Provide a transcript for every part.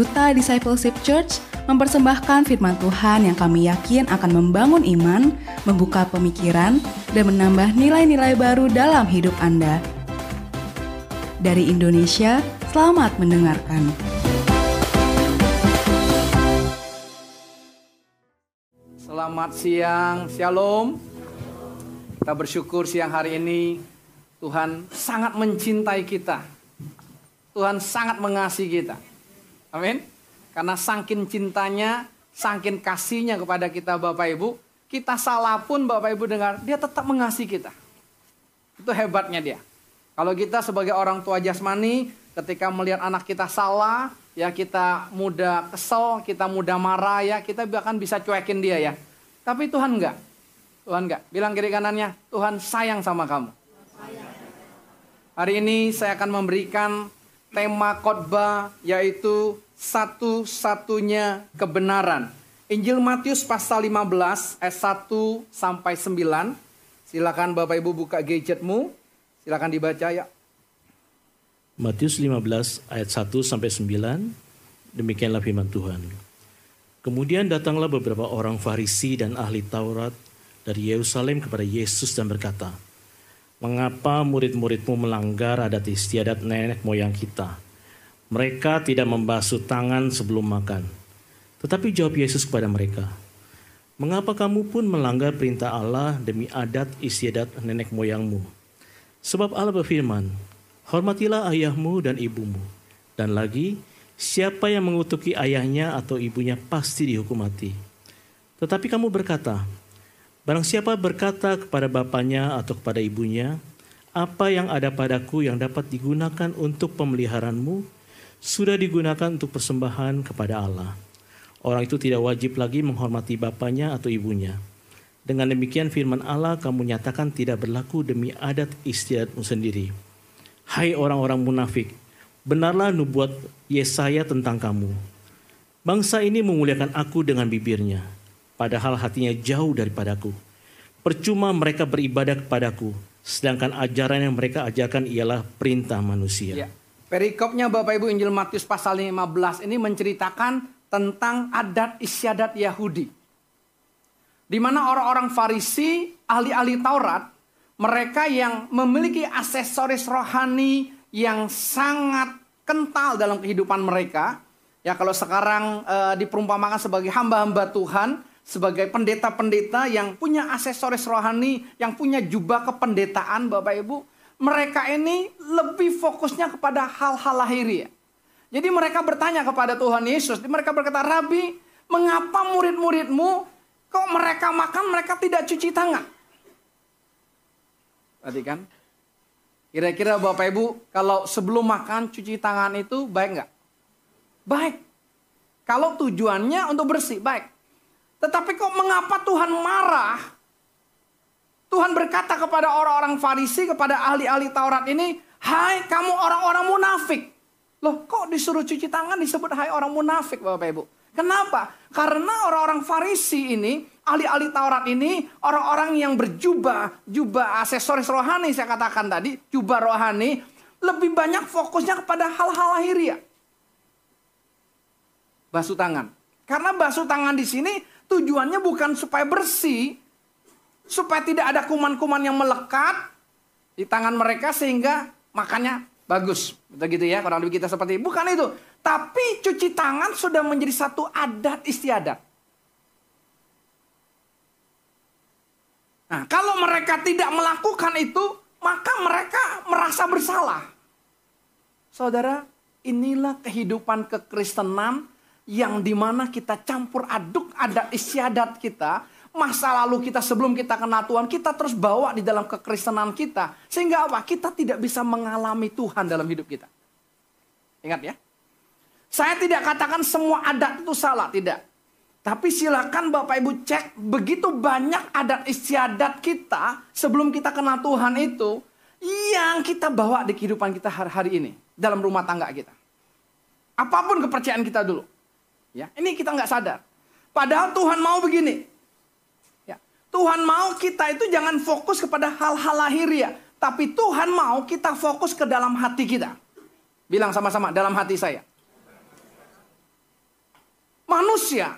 Duta Discipleship Church mempersembahkan firman Tuhan yang kami yakin akan membangun iman, membuka pemikiran, dan menambah nilai-nilai baru dalam hidup Anda. Dari Indonesia, selamat mendengarkan. Selamat siang, Shalom. Kita bersyukur siang hari ini Tuhan sangat mencintai kita. Tuhan sangat mengasihi kita. Amin. Karena sangkin cintanya, sangkin kasihnya kepada kita Bapak Ibu, kita salah pun Bapak Ibu dengar, dia tetap mengasihi kita. Itu hebatnya dia. Kalau kita sebagai orang tua jasmani, ketika melihat anak kita salah, ya kita mudah kesel, kita mudah marah ya, kita bahkan bisa cuekin dia ya. Tapi Tuhan enggak. Tuhan enggak. Bilang kiri kanannya, Tuhan sayang sama kamu. Hari ini saya akan memberikan tema khotbah yaitu satu-satunya kebenaran. Injil Matius pasal 15 ayat 1 sampai 9. Silakan Bapak Ibu buka gadgetmu. Silakan dibaca ya. Matius 15 ayat 1 sampai 9. Demikianlah firman Tuhan. Kemudian datanglah beberapa orang Farisi dan ahli Taurat dari Yerusalem kepada Yesus dan berkata, Mengapa murid-muridmu melanggar adat istiadat nenek moyang kita? Mereka tidak membasuh tangan sebelum makan. Tetapi jawab Yesus kepada mereka, Mengapa kamu pun melanggar perintah Allah demi adat istiadat nenek moyangmu? Sebab Allah berfirman, Hormatilah ayahmu dan ibumu. Dan lagi, siapa yang mengutuki ayahnya atau ibunya pasti dihukum mati. Tetapi kamu berkata, Barang siapa berkata kepada bapaknya atau kepada ibunya, apa yang ada padaku yang dapat digunakan untuk pemeliharaanmu, sudah digunakan untuk persembahan kepada Allah. Orang itu tidak wajib lagi menghormati bapaknya atau ibunya. Dengan demikian firman Allah kamu nyatakan tidak berlaku demi adat istiadatmu sendiri. Hai orang-orang munafik, benarlah nubuat Yesaya tentang kamu. Bangsa ini memuliakan aku dengan bibirnya, padahal hatinya jauh daripadaku. Percuma mereka beribadah kepadaku, sedangkan ajaran yang mereka ajarkan ialah perintah manusia. ya. Perikopnya Bapak Ibu Injil Matius pasal 15 ini menceritakan tentang adat istiadat Yahudi. Di mana orang-orang Farisi, ahli-ahli Taurat, mereka yang memiliki aksesoris rohani yang sangat kental dalam kehidupan mereka. Ya kalau sekarang e, diperumpamakan sebagai hamba-hamba Tuhan, sebagai pendeta-pendeta yang punya aksesoris rohani, yang punya jubah kependetaan Bapak Ibu, mereka ini lebih fokusnya kepada hal-hal lahiriah. Jadi mereka bertanya kepada Tuhan Yesus, mereka berkata, "Rabi, mengapa murid-muridmu kok mereka makan mereka tidak cuci tangan?" Tadi kan? Kira-kira Bapak Ibu, kalau sebelum makan cuci tangan itu baik nggak? Baik. Kalau tujuannya untuk bersih, baik. Tetapi kok mengapa Tuhan marah? Tuhan berkata kepada orang-orang Farisi, kepada ahli-ahli Taurat ini, "Hai kamu orang-orang munafik." Loh, kok disuruh cuci tangan disebut hai orang munafik, Bapak Ibu? Kenapa? Karena orang-orang Farisi ini, ahli-ahli Taurat ini, orang-orang yang berjubah, jubah aksesoris rohani saya katakan tadi, jubah rohani, lebih banyak fokusnya kepada hal-hal lahiriah. Basuh tangan. Karena basuh tangan di sini tujuannya bukan supaya bersih, supaya tidak ada kuman-kuman yang melekat di tangan mereka sehingga makannya bagus. Betul gitu ya, kurang lebih kita seperti itu. Bukan itu. Tapi cuci tangan sudah menjadi satu adat istiadat. Nah, kalau mereka tidak melakukan itu, maka mereka merasa bersalah. Saudara, inilah kehidupan kekristenan yang di mana kita campur aduk adat istiadat kita, masa lalu kita sebelum kita kenal Tuhan, kita terus bawa di dalam kekristenan kita. Sehingga apa? Kita tidak bisa mengalami Tuhan dalam hidup kita. Ingat ya. Saya tidak katakan semua adat itu salah, tidak. Tapi silakan Bapak Ibu cek begitu banyak adat istiadat kita sebelum kita kenal Tuhan itu yang kita bawa di kehidupan kita hari-hari ini dalam rumah tangga kita. Apa pun kepercayaan kita dulu. Ya, ini kita nggak sadar. Padahal Tuhan mau begini. Ya, Tuhan mau kita itu jangan fokus kepada hal-hal lahiriah, tapi Tuhan mau kita fokus ke dalam hati kita. Bilang sama-sama dalam hati saya. Manusia,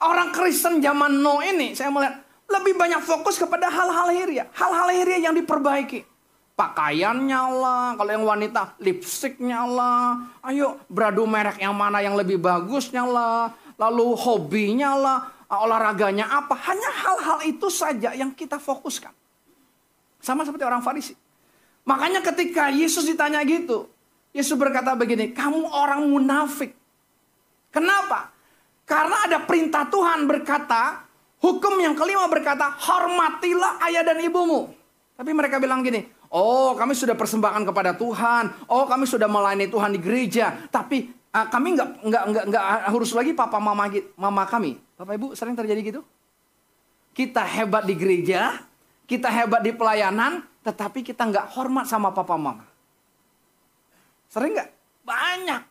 orang Kristen zaman no ini, saya melihat lebih banyak fokus kepada hal-hal lahiriah. Hal-hal lahiriah yang diperbaiki. Pakaiannya lah, kalau yang wanita lipstiknya lah. Ayo beradu merek yang mana yang lebih bagusnya lah. Lalu hobinya lah, olahraganya apa. Hanya hal-hal itu saja yang kita fokuskan. Sama seperti orang Farisi. Makanya ketika Yesus ditanya gitu, Yesus berkata begini, kamu orang munafik. Kenapa? Karena ada perintah Tuhan berkata, hukum yang kelima berkata, hormatilah ayah dan ibumu. Tapi mereka bilang gini, oh kami sudah persembahkan kepada Tuhan, oh kami sudah melayani Tuhan di gereja, tapi uh, kami nggak nggak nggak nggak harus lagi papa mama mama kami. Bapak ibu sering terjadi gitu? Kita hebat di gereja, kita hebat di pelayanan, tetapi kita nggak hormat sama papa mama. Sering nggak? Banyak.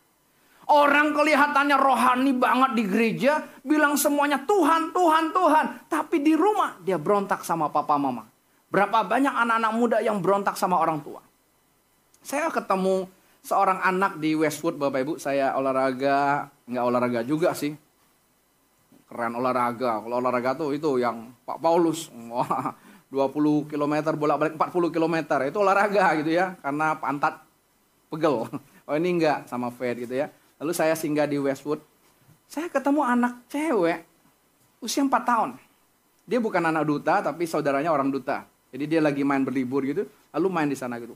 Orang kelihatannya rohani banget di gereja, bilang semuanya Tuhan, Tuhan, Tuhan. Tapi di rumah dia berontak sama papa mama. Berapa banyak anak-anak muda yang berontak sama orang tua. Saya ketemu seorang anak di Westwood, Bapak Ibu. Saya olahraga, nggak olahraga juga sih. Keren olahraga. Kalau olahraga tuh itu yang Pak Paulus. Wah, 20 km bolak-balik 40 km. Itu olahraga gitu ya. Karena pantat pegel. Oh ini enggak sama Fed gitu ya. Lalu saya singgah di Westwood. Saya ketemu anak cewek usia 4 tahun. Dia bukan anak duta tapi saudaranya orang duta. Jadi dia lagi main berlibur gitu, lalu main di sana gitu.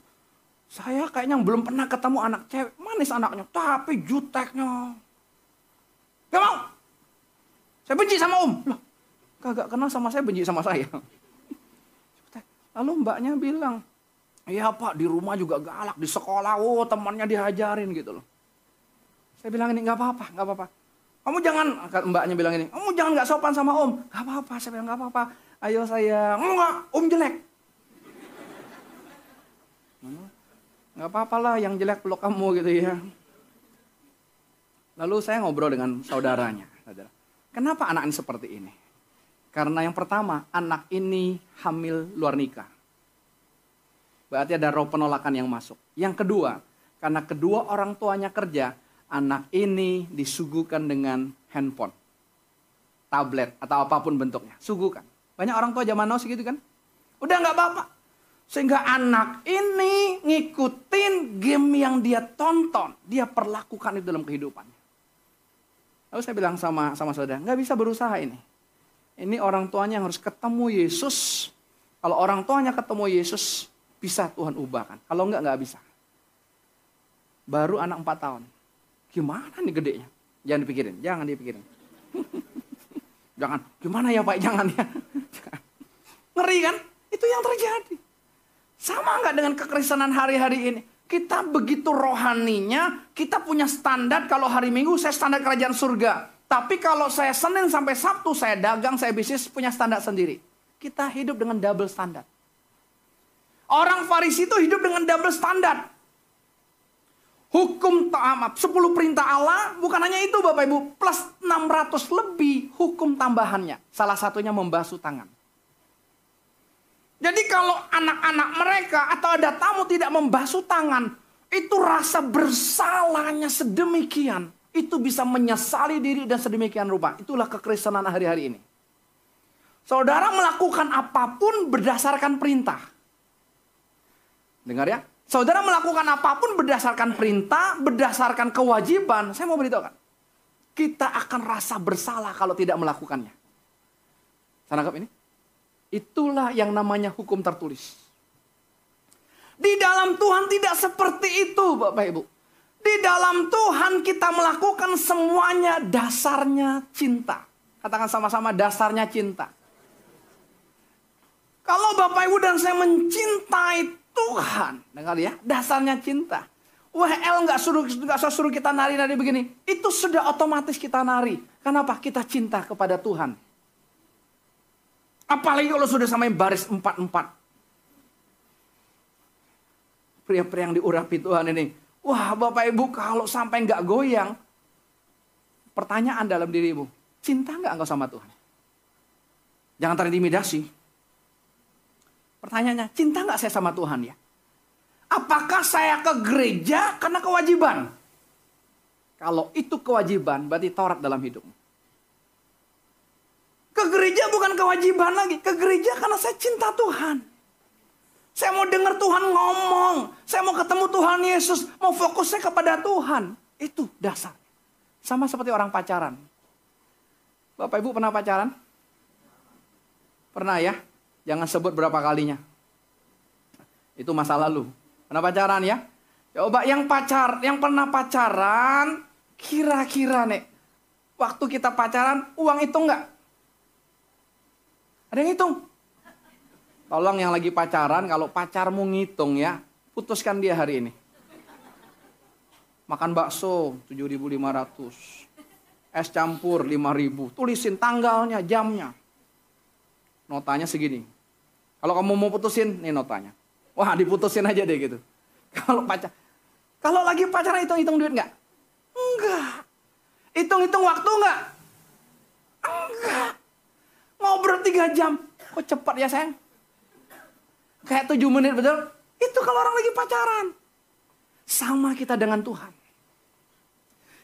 Saya kayaknya belum pernah ketemu anak cewek, manis anaknya, tapi juteknya. Gak mau. Saya benci sama om. Loh, kagak kenal sama saya, benci sama saya. Lalu mbaknya bilang, iya pak di rumah juga galak, di sekolah, oh temannya dihajarin gitu loh. Saya bilang ini nggak apa-apa, nggak apa-apa. Kamu jangan, mbaknya bilang ini, kamu jangan nggak sopan sama om. Nggak apa-apa, saya bilang nggak apa-apa. Ayo saya, enggak, om jelek. Nggak apa-apa lah yang jelek peluk kamu gitu ya. Lalu saya ngobrol dengan saudaranya. Kenapa anak ini seperti ini? Karena yang pertama, anak ini hamil luar nikah. Berarti ada roh penolakan yang masuk. Yang kedua, karena kedua orang tuanya kerja, anak ini disuguhkan dengan handphone, tablet, atau apa pun bentuknya. Suguhkan. Banyak orang tua zaman now gitu kan. Udah nggak apa-apa. Sehingga anak ini ngikutin game yang dia tonton. Dia perlakukan itu dalam kehidupannya. Lalu saya bilang sama sama saudara, nggak bisa berusaha ini. Ini orang tuanya yang harus ketemu Yesus. Kalau orang tuanya ketemu Yesus, bisa Tuhan ubahkan. Kalau enggak, nggak bisa. Baru anak 4 tahun. Gimana nih gedenya? Jangan dipikirin, jangan dipikirin. jangan, gimana ya Pak? Jangan ya. Ngeri kan? Itu yang terjadi. Sama nggak dengan kekristenan hari-hari ini? Kita begitu rohaninya, kita punya standar kalau hari Minggu saya standar kerajaan surga. Tapi kalau saya Senin sampai Sabtu saya dagang, saya bisnis punya standar sendiri. Kita hidup dengan double standar. Orang Farisi itu hidup dengan double standar. Hukum taat, 10 perintah Allah bukan hanya itu Bapak Ibu, plus 600 lebih hukum tambahannya. Salah satunya membasuh tangan. Jadi kalau anak-anak mereka atau ada tamu tidak membasuh tangan, itu rasa bersalahnya sedemikian. Itu bisa menyesali diri dan sedemikian rupa. Itulah kekristenan hari-hari ini. Saudara melakukan apa pun berdasarkan perintah. Dengar ya, Saudara melakukan apa pun berdasarkan perintah, berdasarkan kewajiban. Saya mau beritahu kan. Kita akan rasa bersalah kalau tidak melakukannya. Saya ini? Itulah yang namanya hukum tertulis. Di dalam Tuhan tidak seperti itu Bapak Ibu. Di dalam Tuhan kita melakukan semuanya dasarnya cinta. Katakan sama-sama dasarnya cinta. Kalau Bapak Ibu dan saya mencintai Tuhan. Dengar ya, dasarnya cinta. WL nggak suruh nggak suruh kita nari-nari begini. Itu sudah otomatis kita nari. Kenapa? Kita cinta kepada Tuhan. Apalagi kalau sudah sampai baris empat-empat. Pria-pria yang diurapi Tuhan ini. Wah Bapak Ibu kalau sampai nggak goyang. Pertanyaan dalam dirimu. Cinta nggak engkau sama Tuhan? Jangan terintimidasi. Pertanyaannya, cinta nggak saya sama Tuhan ya? Apakah saya ke gereja karena kewajiban? Kalau itu kewajiban, berarti Taurat dalam hidupmu. Kewajiban lagi. Ke gereja karena saya cinta Tuhan. Saya mau dengar Tuhan ngomong. Saya mau ketemu Tuhan Yesus. Mau fokusnya kepada Tuhan. Itu dasar. Sama seperti orang pacaran. Bapak Ibu pernah pacaran? Pernah ya? Jangan sebut berapa kalinya. Itu masa lalu. Pernah pacaran ya? Coba yang pacar, yang pernah pacaran, kira-kira nih, waktu kita pacaran, uang itu enggak? Ada yang hitung? Tolong yang lagi pacaran, kalau pacarmu ngitung ya, putuskan dia hari ini. Makan bakso 7.500. Es campur 5.000. Tulisin tanggalnya, jamnya. Notanya segini. Kalau kamu mau putusin, nih notanya. Wah diputusin aja deh gitu. Kalau pacar, kalau lagi pacaran hitung-hitung duit nggak? Enggak. Hitung-hitung waktu nggak? Enggak. Ngobrol tiga jam. Kok cepat ya sayang? Kayak tujuh menit betul? Itu kalau orang lagi pacaran. Sama kita dengan Tuhan.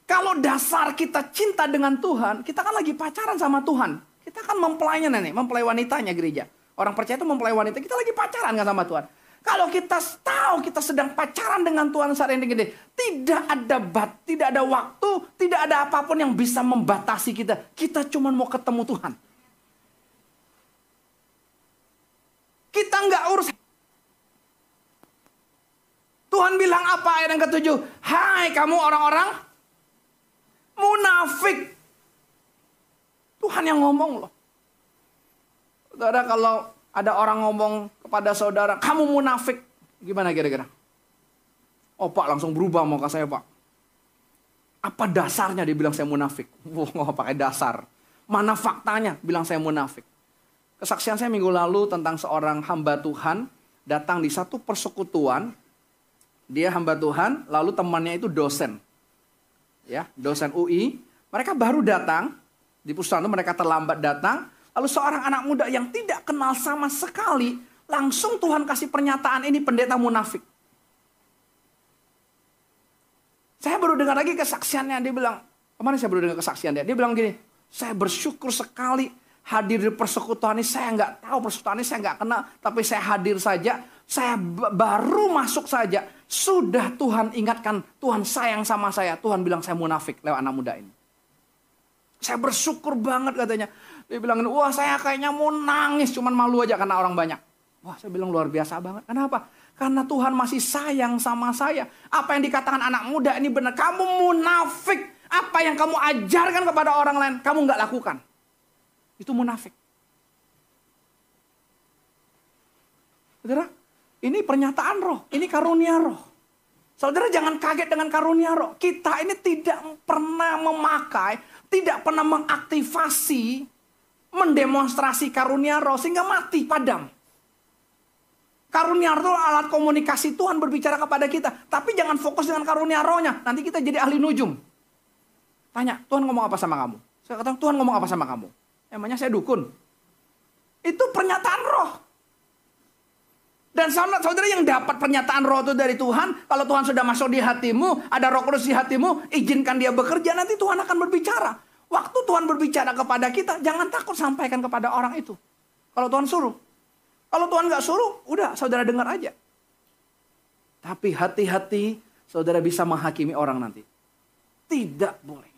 Kalau dasar kita cinta dengan Tuhan, kita kan lagi pacaran sama Tuhan. Kita kan mempelainya nih, mempelai wanitanya gereja. Orang percaya itu mempelai wanita, kita lagi pacaran kan sama Tuhan. Kalau kita tahu kita sedang pacaran dengan Tuhan saat ini gede, tidak ada bat, tidak ada waktu, tidak ada apa pun yang bisa membatasi kita. Kita cuma mau ketemu Tuhan. Kita nggak urus. Tuhan bilang apa ayat yang ketujuh? Hai kamu orang-orang munafik. Tuhan yang ngomong loh. Saudara kalau ada orang ngomong kepada saudara, kamu munafik. Gimana kira-kira? Oh pak langsung berubah mau ke saya pak. Apa dasarnya dia bilang saya munafik? Wah nggak pakai dasar. Mana faktanya bilang saya munafik? Kesaksian saya minggu lalu tentang seorang hamba Tuhan datang di satu persekutuan. Dia hamba Tuhan, lalu temannya itu dosen. Ya, dosen UI. Mereka baru datang di pusat itu mereka terlambat datang. Lalu seorang anak muda yang tidak kenal sama sekali, langsung Tuhan kasih pernyataan ini pendeta munafik. Saya baru dengar lagi kesaksiannya, dia bilang, kemarin saya baru dengar kesaksian dia, dia bilang gini, saya bersyukur sekali hadir di persekutuan ini, saya nggak tahu persekutuan ini, saya nggak kenal, tapi saya hadir saja, saya baru masuk saja, sudah Tuhan ingatkan, Tuhan sayang sama saya, Tuhan bilang saya munafik lewat anak muda ini. Saya bersyukur banget katanya. Dia bilang, wah saya kayaknya mau nangis, cuman malu aja karena orang banyak. Wah saya bilang luar biasa banget. Kenapa? Karena Tuhan masih sayang sama saya. Apa yang dikatakan anak muda ini benar. Kamu munafik. Apa yang kamu ajarkan kepada orang lain, kamu nggak lakukan. Itu munafik. Saudara, ini pernyataan roh. Ini karunia roh. Saudara jangan kaget dengan karunia roh. Kita ini tidak pernah memakai, tidak pernah mengaktifasi mendemonstrasi karunia roh sehingga mati padam. Karunia roh alat komunikasi Tuhan berbicara kepada kita. Tapi jangan fokus dengan karunia rohnya. Nanti kita jadi ahli nujum. Tanya, Tuhan ngomong apa sama kamu? Saya kata, Tuhan ngomong apa sama kamu? Emangnya saya dukun? Itu pernyataan roh. Dan sama saudara yang dapat pernyataan roh itu dari Tuhan, kalau Tuhan sudah masuk di hatimu, ada roh kudus di hatimu, izinkan dia bekerja, nanti Tuhan akan berbicara. Waktu Tuhan berbicara kepada kita, jangan takut sampaikan kepada orang itu. Kalau Tuhan suruh. Kalau Tuhan nggak suruh, udah saudara dengar aja. Tapi hati-hati saudara bisa menghakimi orang nanti. Tidak boleh.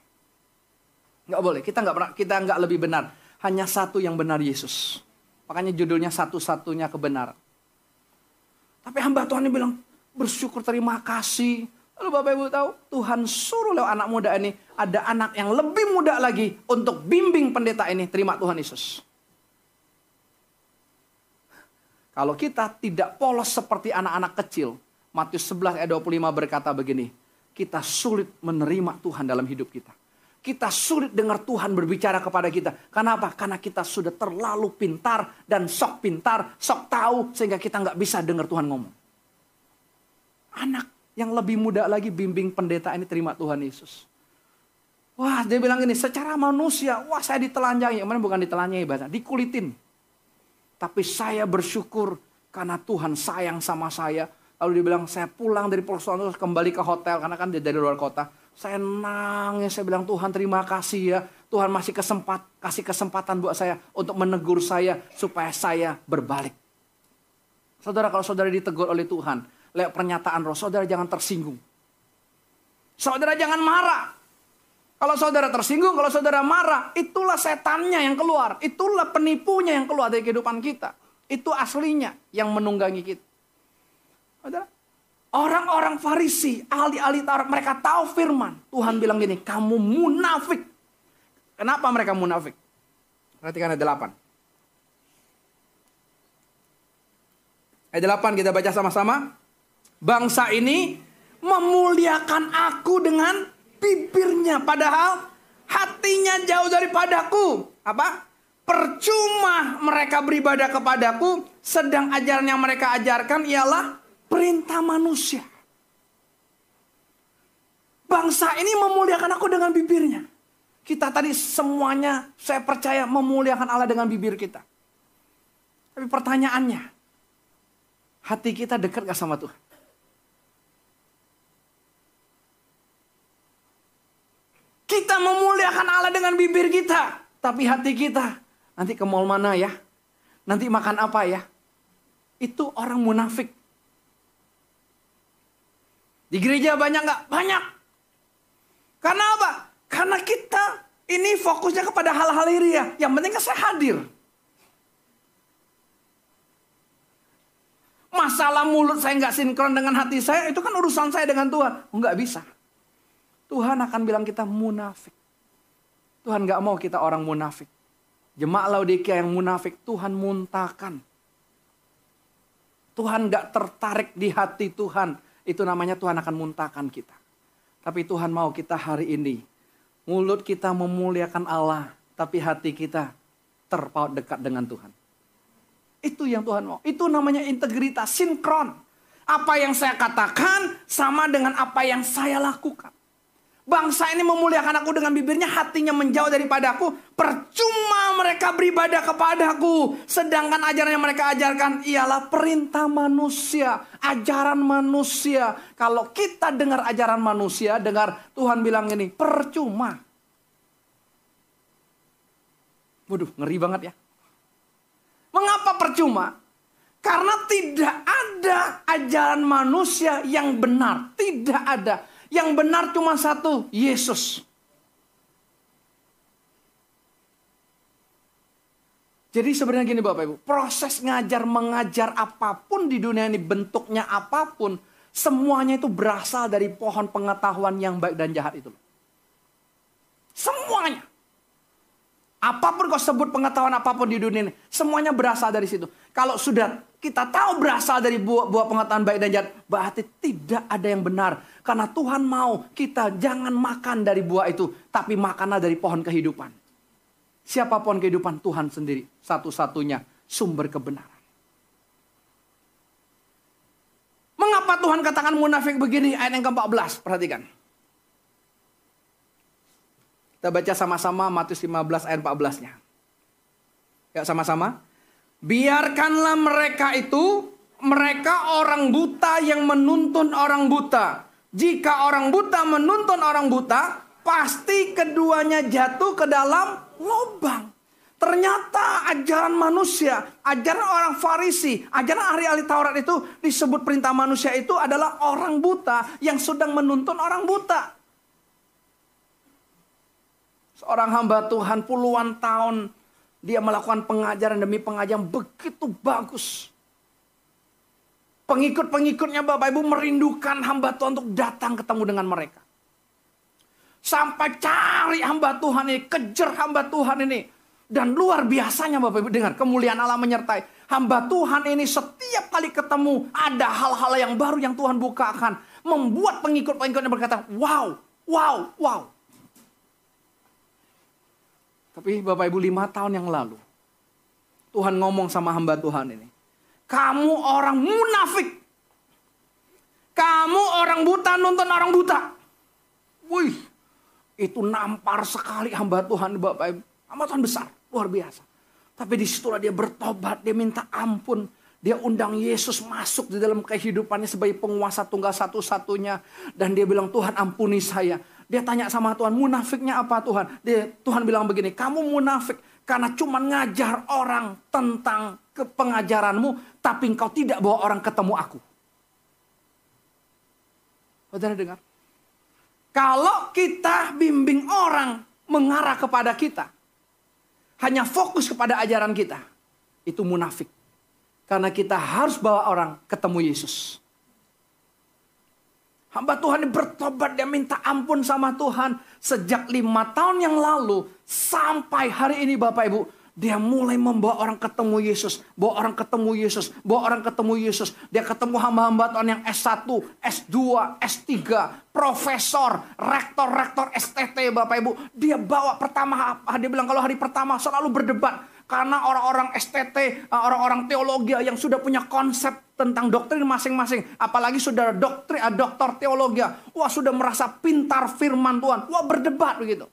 Nggak boleh. Kita nggak pernah, kita nggak lebih benar. Hanya satu yang benar Yesus. Makanya judulnya satu-satunya kebenaran. Tapi hamba Tuhan ini bilang bersyukur terima kasih. Lalu Bapak Ibu tahu Tuhan suruh lewat anak muda ini ada anak yang lebih muda lagi untuk bimbing pendeta ini terima Tuhan Yesus. Kalau kita tidak polos seperti anak-anak kecil, Matius 11 ayat 25 berkata begini, kita sulit menerima Tuhan dalam hidup kita. Kita sulit dengar Tuhan berbicara kepada kita. Kenapa? Karena kita sudah terlalu pintar dan sok pintar, sok tahu sehingga kita nggak bisa dengar Tuhan ngomong. Anak yang lebih muda lagi bimbing pendeta ini terima Tuhan Yesus. Wah dia bilang gini, secara manusia, wah saya ditelanjangi. Kemarin bukan ditelanjangi bahasa, dikulitin. Tapi saya bersyukur karena Tuhan sayang sama saya. Lalu dia bilang, saya pulang dari persoalan terus kembali ke hotel. Karena kan dia dari luar kota. Saya nangis, saya bilang Tuhan terima kasih ya. Tuhan masih kesempat, kasih kesempatan buat saya untuk menegur saya supaya saya berbalik. Saudara kalau saudara ditegur oleh Tuhan, lewat pernyataan roh, saudara jangan tersinggung. Saudara jangan marah. Kalau saudara tersinggung, kalau saudara marah, itulah setannya yang keluar. Itulah penipunya yang keluar dari kehidupan kita. Itu aslinya yang menunggangi kita. Saudara, orang-orang Farisi, ahli-ahli Taurat, mereka tahu firman. Tuhan bilang gini, kamu munafik. Kenapa mereka munafik? Perhatikan ayat 8. Ayat 8 kita baca sama-sama. Bangsa ini memuliakan aku dengan bibirnya. Padahal hatinya jauh daripadaku. Apa? Percuma mereka beribadah kepadaku. Sedang ajaran yang mereka ajarkan ialah perintah manusia. Bangsa ini memuliakan aku dengan bibirnya. Kita tadi semuanya saya percaya memuliakan Allah dengan bibir kita. Tapi pertanyaannya, hati kita dekat gak sama Tuhan? Kita memuliakan Allah dengan bibir kita. Tapi hati kita, nanti ke mall mana ya? Nanti makan apa ya? Itu orang munafik. Di gereja banyak nggak? Banyak. Karena apa? Karena kita ini fokusnya kepada hal-hal ya. Yang penting kan saya hadir. Masalah mulut saya nggak sinkron dengan hati saya, itu kan urusan saya dengan Tuhan. Nggak bisa. Tuhan akan bilang kita munafik. Tuhan nggak mau kita orang munafik. Jemaat Laodikia yang munafik, Tuhan muntahkan. Tuhan nggak tertarik di hati Tuhan. Itu namanya Tuhan akan muntahkan kita. Tapi Tuhan mau kita hari ini Mulut kita memuliakan Allah, tapi hati kita terpaut dekat dengan Tuhan. Itu yang Tuhan mau. Itu namanya integritas, sinkron. Apa yang saya katakan sama dengan apa yang saya lakukan. Bangsa ini memuliakan aku dengan bibirnya, hatinya menjauh daripadaku. Percuma mereka beribadah kepadaku. Sedangkan ajaran yang mereka ajarkan ialah perintah manusia. Ajaran manusia. Kalau kita dengar ajaran manusia, dengar Tuhan bilang ini, percuma. Waduh, ngeri banget ya. Mengapa percuma? Karena tidak ada ajaran manusia yang benar. Tidak ada. Yang benar cuma satu, Yesus. Jadi sebenarnya gini Bapak Ibu, proses ngajar mengajar apa pun di dunia ini bentuknya apa pun, semuanya itu berasal dari pohon pengetahuan yang baik dan jahat itu. Semuanya. Apa pun kau sebut pengetahuan apa pun di dunia ini, semuanya berasal dari situ. Kalau sudah kita tahu berasal dari buah, buah pengetahuan baik dan jahat, berarti tidak ada yang benar. Karena Tuhan mau kita jangan makan dari buah itu, tapi makanlah dari pohon kehidupan. Siapa pohon kehidupan? Tuhan sendiri, satu-satunya sumber kebenaran. Mengapa Tuhan katakan munafik begini? Ayat yang ke-14, perhatikan. Kita baca sama-sama Matius 15 ayat 14-nya. Ya sama-sama. Biarkanlah mereka itu, mereka orang buta yang menuntun orang buta. Jika orang buta menuntun orang buta, pasti keduanya jatuh ke dalam lubang. Ternyata ajaran manusia, ajaran orang Farisi, ajaran ahli-ahli Taurat itu disebut perintah manusia itu adalah orang buta yang sedang menuntun orang buta. Seorang hamba Tuhan puluhan tahun dia melakukan pengajaran demi pengajaran begitu bagus. Pengikut-pengikutnya Bapak Ibu merindukan hamba Tuhan untuk datang ketemu dengan mereka. Sampai cari hamba Tuhan ini, kejar hamba Tuhan ini. Dan luar biasanya Bapak Ibu dengar kemuliaan Allah menyertai. Hamba Tuhan ini setiap kali ketemu ada hal-hal yang baru yang Tuhan bukakan. Membuat pengikut-pengikutnya berkata, wow, wow, wow. Tapi Bapak Ibu lima tahun yang lalu. Tuhan ngomong sama hamba Tuhan ini. Kamu orang munafik. Kamu orang buta nonton orang buta. Wih, itu nampar sekali hamba Tuhan Bapak Ibu. Hamba Tuhan besar, luar biasa. Tapi di situlah dia bertobat, dia minta ampun. Dia undang Yesus masuk di dalam kehidupannya sebagai penguasa tunggal satu-satunya. Dan dia bilang, Tuhan ampuni saya. Dia tanya sama Tuhan, munafiknya apa Tuhan? Dia, Tuhan bilang begini, kamu munafik karena cuma ngajar orang tentang pengajaranmu, tapi engkau tidak bawa orang ketemu aku. Saudara dengar? Kalau kita bimbing orang mengarah kepada kita, hanya fokus kepada ajaran kita, itu munafik. Karena kita harus bawa orang ketemu Yesus. Hamba Tuhan bertobat, dia minta ampun sama Tuhan. Sejak lima tahun yang lalu sampai hari ini Bapak Ibu. Dia mulai membawa orang ketemu Yesus. Bawa orang ketemu Yesus. Bawa orang ketemu Yesus. Dia ketemu hamba-hamba Tuhan yang S1, S2, S3, profesor, rektor-rektor STT Bapak Ibu. Dia bawa pertama, dia bilang kalau hari pertama selalu berdebat karena orang-orang STT, eh, orang-orang teologi yang sudah punya konsep tentang doktrin masing-masing. Apalagi sudah doktrin, eh, doktor teologi. Wah sudah merasa pintar firman Tuhan. Wah berdebat begitu.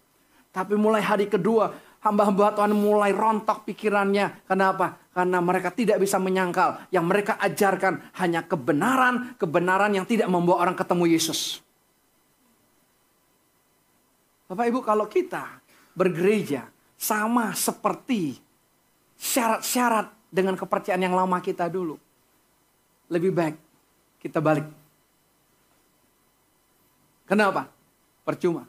Tapi mulai hari kedua, hamba-hamba Tuhan mulai rontok pikirannya. Kenapa? Karena mereka tidak bisa menyangkal. Yang mereka ajarkan hanya kebenaran, kebenaran yang tidak membawa orang ketemu Yesus. Bapak Ibu kalau kita bergereja sama seperti syarat-syarat dengan kepercayaan yang lama kita dulu. Lebih baik kita balik. Kenapa? Percuma.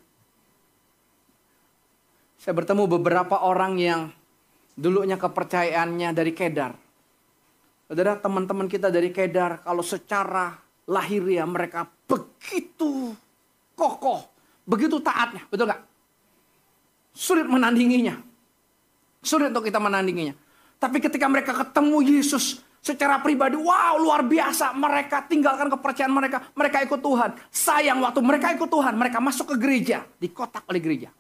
Saya bertemu beberapa orang yang dulunya kepercayaannya dari Kedar. Saudara, teman-teman kita dari Kedar, kalau secara lahiriah mereka begitu kokoh, begitu taatnya, betul nggak? Sulit menandinginya. Sulit untuk kita menandinginya. Tapi ketika mereka ketemu Yesus secara pribadi, wow luar biasa. Mereka tinggalkan kepercayaan mereka. Mereka ikut Tuhan. Sayang waktu mereka ikut Tuhan, mereka masuk ke gereja. Dikotak oleh gereja.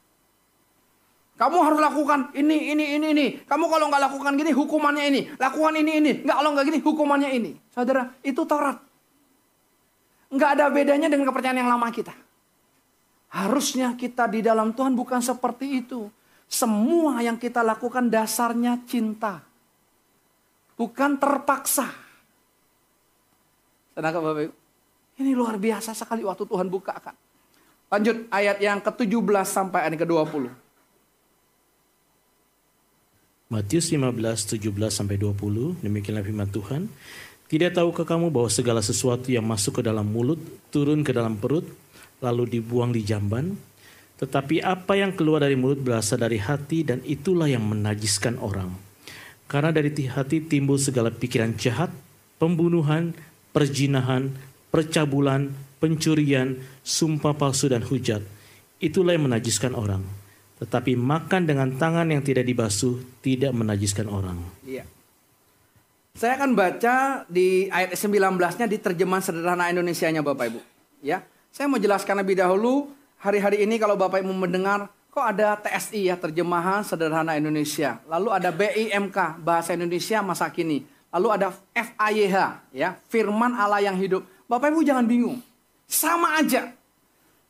Kamu harus lakukan ini, ini, ini, ini. Kamu kalau nggak lakukan gini, hukumannya ini. Lakukan ini, ini. Nggak kalau nggak gini, hukumannya ini. Saudara, itu Taurat. Nggak ada bedanya dengan kepercayaan yang lama kita. Harusnya kita di dalam Tuhan bukan seperti itu. Semua yang kita lakukan dasarnya cinta. Bukan terpaksa. Senangkap Bapak Ibu? Ini luar biasa sekali waktu Tuhan bukakan. Lanjut ayat yang ke-17 sampai ayat ke-20. Matius 15, 17 sampai 20, demikianlah firman Tuhan. Tidak tahukah kamu bahwa segala sesuatu yang masuk ke dalam mulut, turun ke dalam perut, lalu dibuang di jamban? Tetapi apa yang keluar dari mulut berasal dari hati dan itulah yang menajiskan orang. Karena dari hati timbul segala pikiran jahat, pembunuhan, perjinahan, percabulan, pencurian, sumpah palsu dan hujat. Itulah yang menajiskan orang. Tetapi makan dengan tangan yang tidak dibasuh tidak menajiskan orang. Iya. Saya akan baca di ayat 19-nya di terjemahan sederhana Indonesia-nya Bapak Ibu. Ya. Saya mau jelaskan lebih dahulu hari-hari ini kalau Bapak Ibu mendengar kok ada TSI ya terjemahan sederhana Indonesia. Lalu ada BIMK bahasa Indonesia masa kini. Lalu ada FAYH ya firman Allah yang hidup. Bapak Ibu jangan bingung. Sama aja.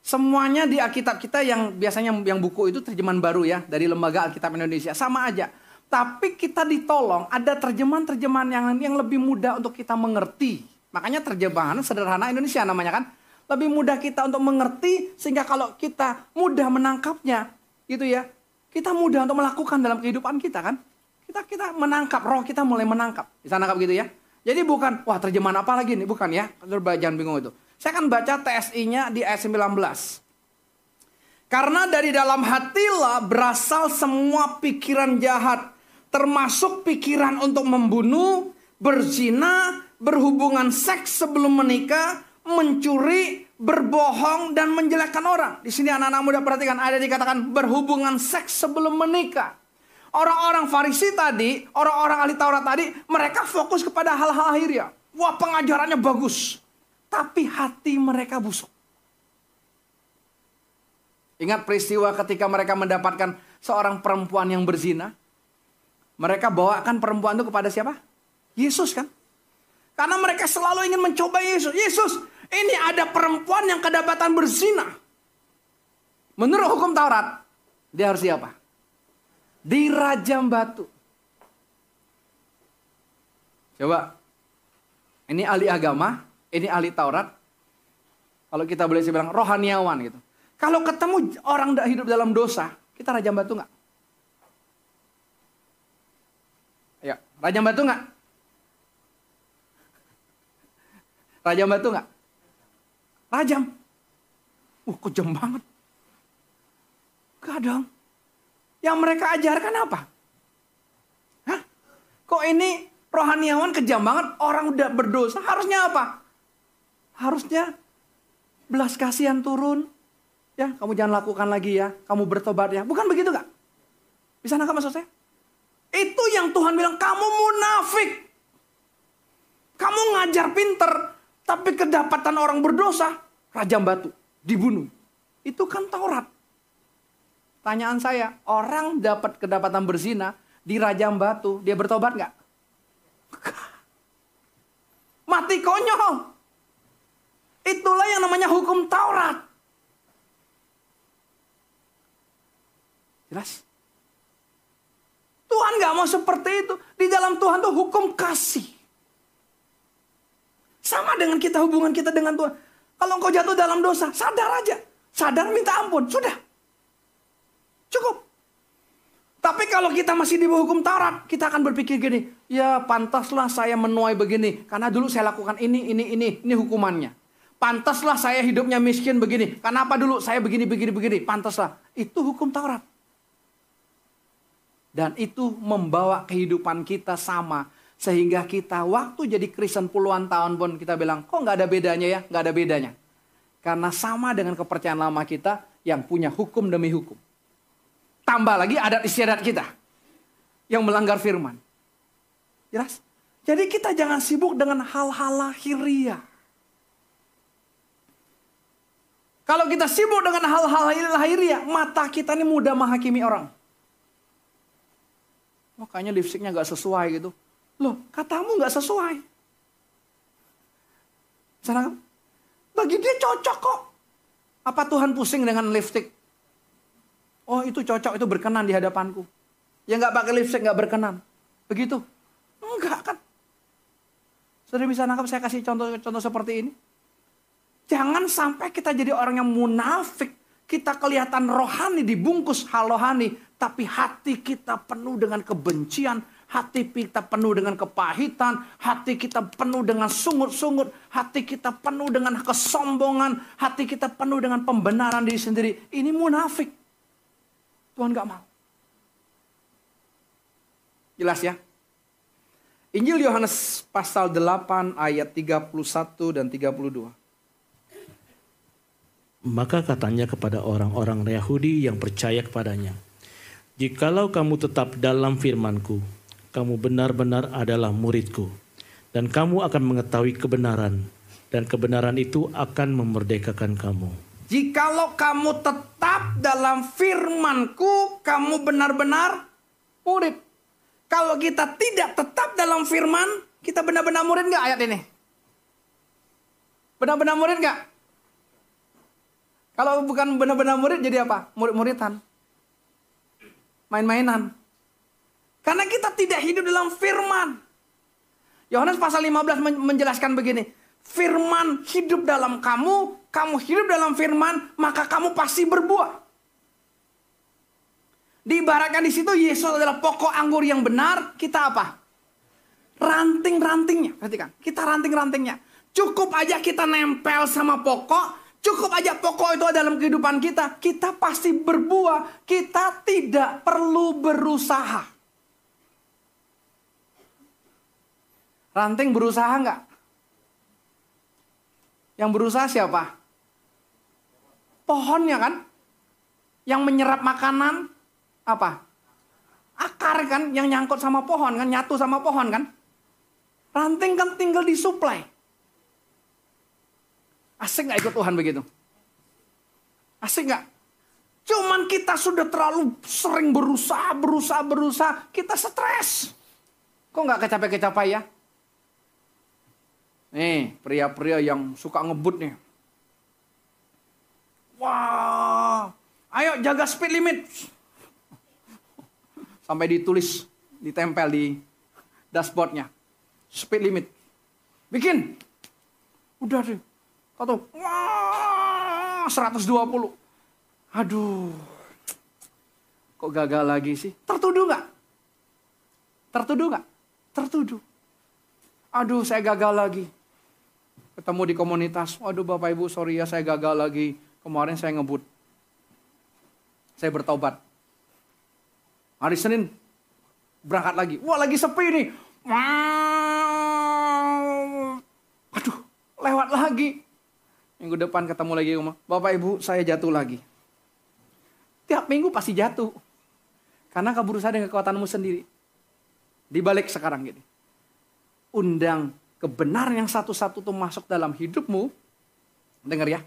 Semuanya di Alkitab kita yang biasanya yang buku itu terjemahan baru ya dari Lembaga Alkitab Indonesia sama aja. Tapi kita ditolong ada terjemahan-terjemahan yang yang lebih mudah untuk kita mengerti. Makanya terjemahan sederhana Indonesia namanya kan lebih mudah kita untuk mengerti sehingga kalau kita mudah menangkapnya gitu ya. Kita mudah untuk melakukan dalam kehidupan kita kan? Kita kita menangkap roh kita mulai menangkap. Bisa nangkap gitu ya. Jadi bukan wah terjemahan apa lagi nih? Bukan ya. Jangan bingung itu. Saya akan baca TSI-nya di ayat 19 karena dari dalam hatilah berasal semua pikiran jahat termasuk pikiran untuk membunuh berzina berhubungan seks sebelum menikah mencuri, berbohong, dan menjelekkan orang. Di sini anak-anak muda perhatikan, ada dikatakan berhubungan seks sebelum menikah. Orang-orang Farisi tadi, orang-orang ahli Taurat tadi, mereka fokus kepada hal-hal akhirnya. Wah pengajarannya bagus. Tapi hati mereka busuk. Ingat peristiwa ketika mereka mendapatkan seorang perempuan yang berzina. Mereka bawakan perempuan itu kepada siapa? Yesus kan? Karena mereka selalu ingin mencoba Yesus. Yesus, ini ada perempuan yang kedapatan berzina. Menurut hukum Taurat, dia harus siapa? Dirajam batu. Coba, ini ahli agama, ini ahli Taurat. Kalau kita boleh bilang rohaniawan gitu. Kalau ketemu orang tidak hidup dalam dosa, kita rajam batu nggak? Ya, rajam batu nggak? Rajam batu nggak? Rajam. Uh, kejam banget. Kadang. Yang mereka ajarkan apa? Hah? Kok ini rohaniawan kejam banget? Orang udah berdosa. Harusnya apa? Harusnya belas kasihan turun. Ya, kamu jangan lakukan lagi ya. Kamu bertobat ya. Bukan begitu gak? Bisa nangkap maksud saya? Itu yang Tuhan bilang, kamu munafik. Kamu ngajar pinter, tapi kedapatan orang berdosa, rajam batu, dibunuh. Itu kan Taurat. Tanyaan saya, orang dapat kedapatan berzina, dirajam batu, dia bertobat nggak? Mati konyol. Itulah yang namanya hukum Taurat. Jelas? Tuhan nggak mau seperti itu. Di dalam Tuhan tuh hukum kasih. Sama dengan kita hubungan kita dengan Tuhan. Kalau engkau jatuh dalam dosa, sadar aja. Sadar minta ampun, sudah. Cukup. Tapi kalau kita masih di bawah hukum Taurat, kita akan berpikir gini, ya pantaslah saya menuai begini, karena dulu saya lakukan ini, ini, ini, ini hukumannya. Pantaslah saya hidupnya miskin begini, karena apa dulu saya begini, begini, begini, pantaslah. Itu hukum Taurat. Dan itu membawa kehidupan kita sama. Sehingga kita waktu jadi Kristen puluhan tahun pun kita bilang, kok nggak ada bedanya ya? Nggak ada bedanya. Karena sama dengan kepercayaan lama kita yang punya hukum demi hukum. Tambah lagi adat istiadat kita. Yang melanggar firman. Jelas? Jadi kita jangan sibuk dengan hal-hal lahiriah. Kalau kita sibuk dengan hal-hal lahiriah, mata kita ini mudah menghakimi orang. Oh kayaknya lipstiknya gak sesuai gitu. Loh katamu gak sesuai. Sana, bagi dia cocok kok. Apa Tuhan pusing dengan lipstik? Oh itu cocok, itu berkenan di hadapanku. Yang gak pakai lipstik gak berkenan. Begitu? Enggak kan. Sudah bisa nangkap saya kasih contoh-contoh seperti ini. Jangan sampai kita jadi orang yang munafik. Kita kelihatan rohani dibungkus hal rohani. Tapi hati kita penuh dengan kebencian, hati kita penuh dengan kepahitan, hati kita penuh dengan sungut-sungut, hati kita penuh dengan kesombongan, hati kita penuh dengan pembenaran diri sendiri. Ini munafik. Tuhan gak mau. Jelas ya? Injil Yohanes pasal 8 ayat 31 dan 32. Maka katanya kepada orang-orang Yahudi yang percaya kepadanya, Jikalau kamu tetap dalam firmanku, kamu benar-benar adalah muridku, dan kamu akan mengetahui kebenaran, dan kebenaran itu akan memerdekakan kamu. Jikalau kamu tetap dalam firmanku, kamu benar-benar murid. Kalau kita tidak tetap dalam firman, kita benar-benar murid nggak ayat ini? Benar-benar murid nggak? Kalau bukan benar-benar murid jadi apa? Murid-muridan main-mainan. Tidak hidup dalam firman. Yohanes pasal 15 menjelaskan begini. Firman hidup dalam kamu, kamu hidup dalam firman, maka kamu pasti berbuah. Diibaratkan di situ Yesus adalah pokok anggur yang benar, kita apa? Ranting-rantingnya, perhatikan. Kita ranting-rantingnya. Cukup aja kita nempel sama pokok, Cukup aja pokok itu dalam kehidupan kita. Kita pasti berbuah. Kita tidak perlu berusaha. Ranting berusaha nggak? Yang berusaha siapa? Pohonnya kan? Yang menyerap makanan apa? Akar kan yang nyangkut sama pohon kan, nyatu sama pohon kan? Ranting kan tinggal disuplai. Asik gak ikut Tuhan begitu? Asik gak? Cuman kita sudah terlalu sering berusaha, berusaha, berusaha. Kita stres. Kok gak kecapai-kecapai ya? Nih, pria-pria yang suka ngebut nih. Wah, ayo jaga speed limit. Sampai ditulis, ditempel di dashboardnya. Speed limit. Bikin. Udah deh, Kata, wah 120. Aduh, kok gagal lagi sih? Tertuduh nggak? Tertuduh nggak? Tertuduh. Aduh, saya gagal lagi. Ketemu di komunitas, waduh Bapak Ibu, sorry ya saya gagal lagi. Kemarin saya ngebut. Saya bertobat. Hari Senin berangkat lagi. Wah lagi sepi nih. Aduh, lewat lagi. Minggu depan ketemu lagi. Bapak Ibu, saya jatuh lagi. Tiap minggu pasti jatuh. Karena kabur berusaha dengan kekuatanmu sendiri. Di balik sekarang gini. Undang kebenaran yang satu-satu tuh masuk dalam hidupmu. Dengar ya.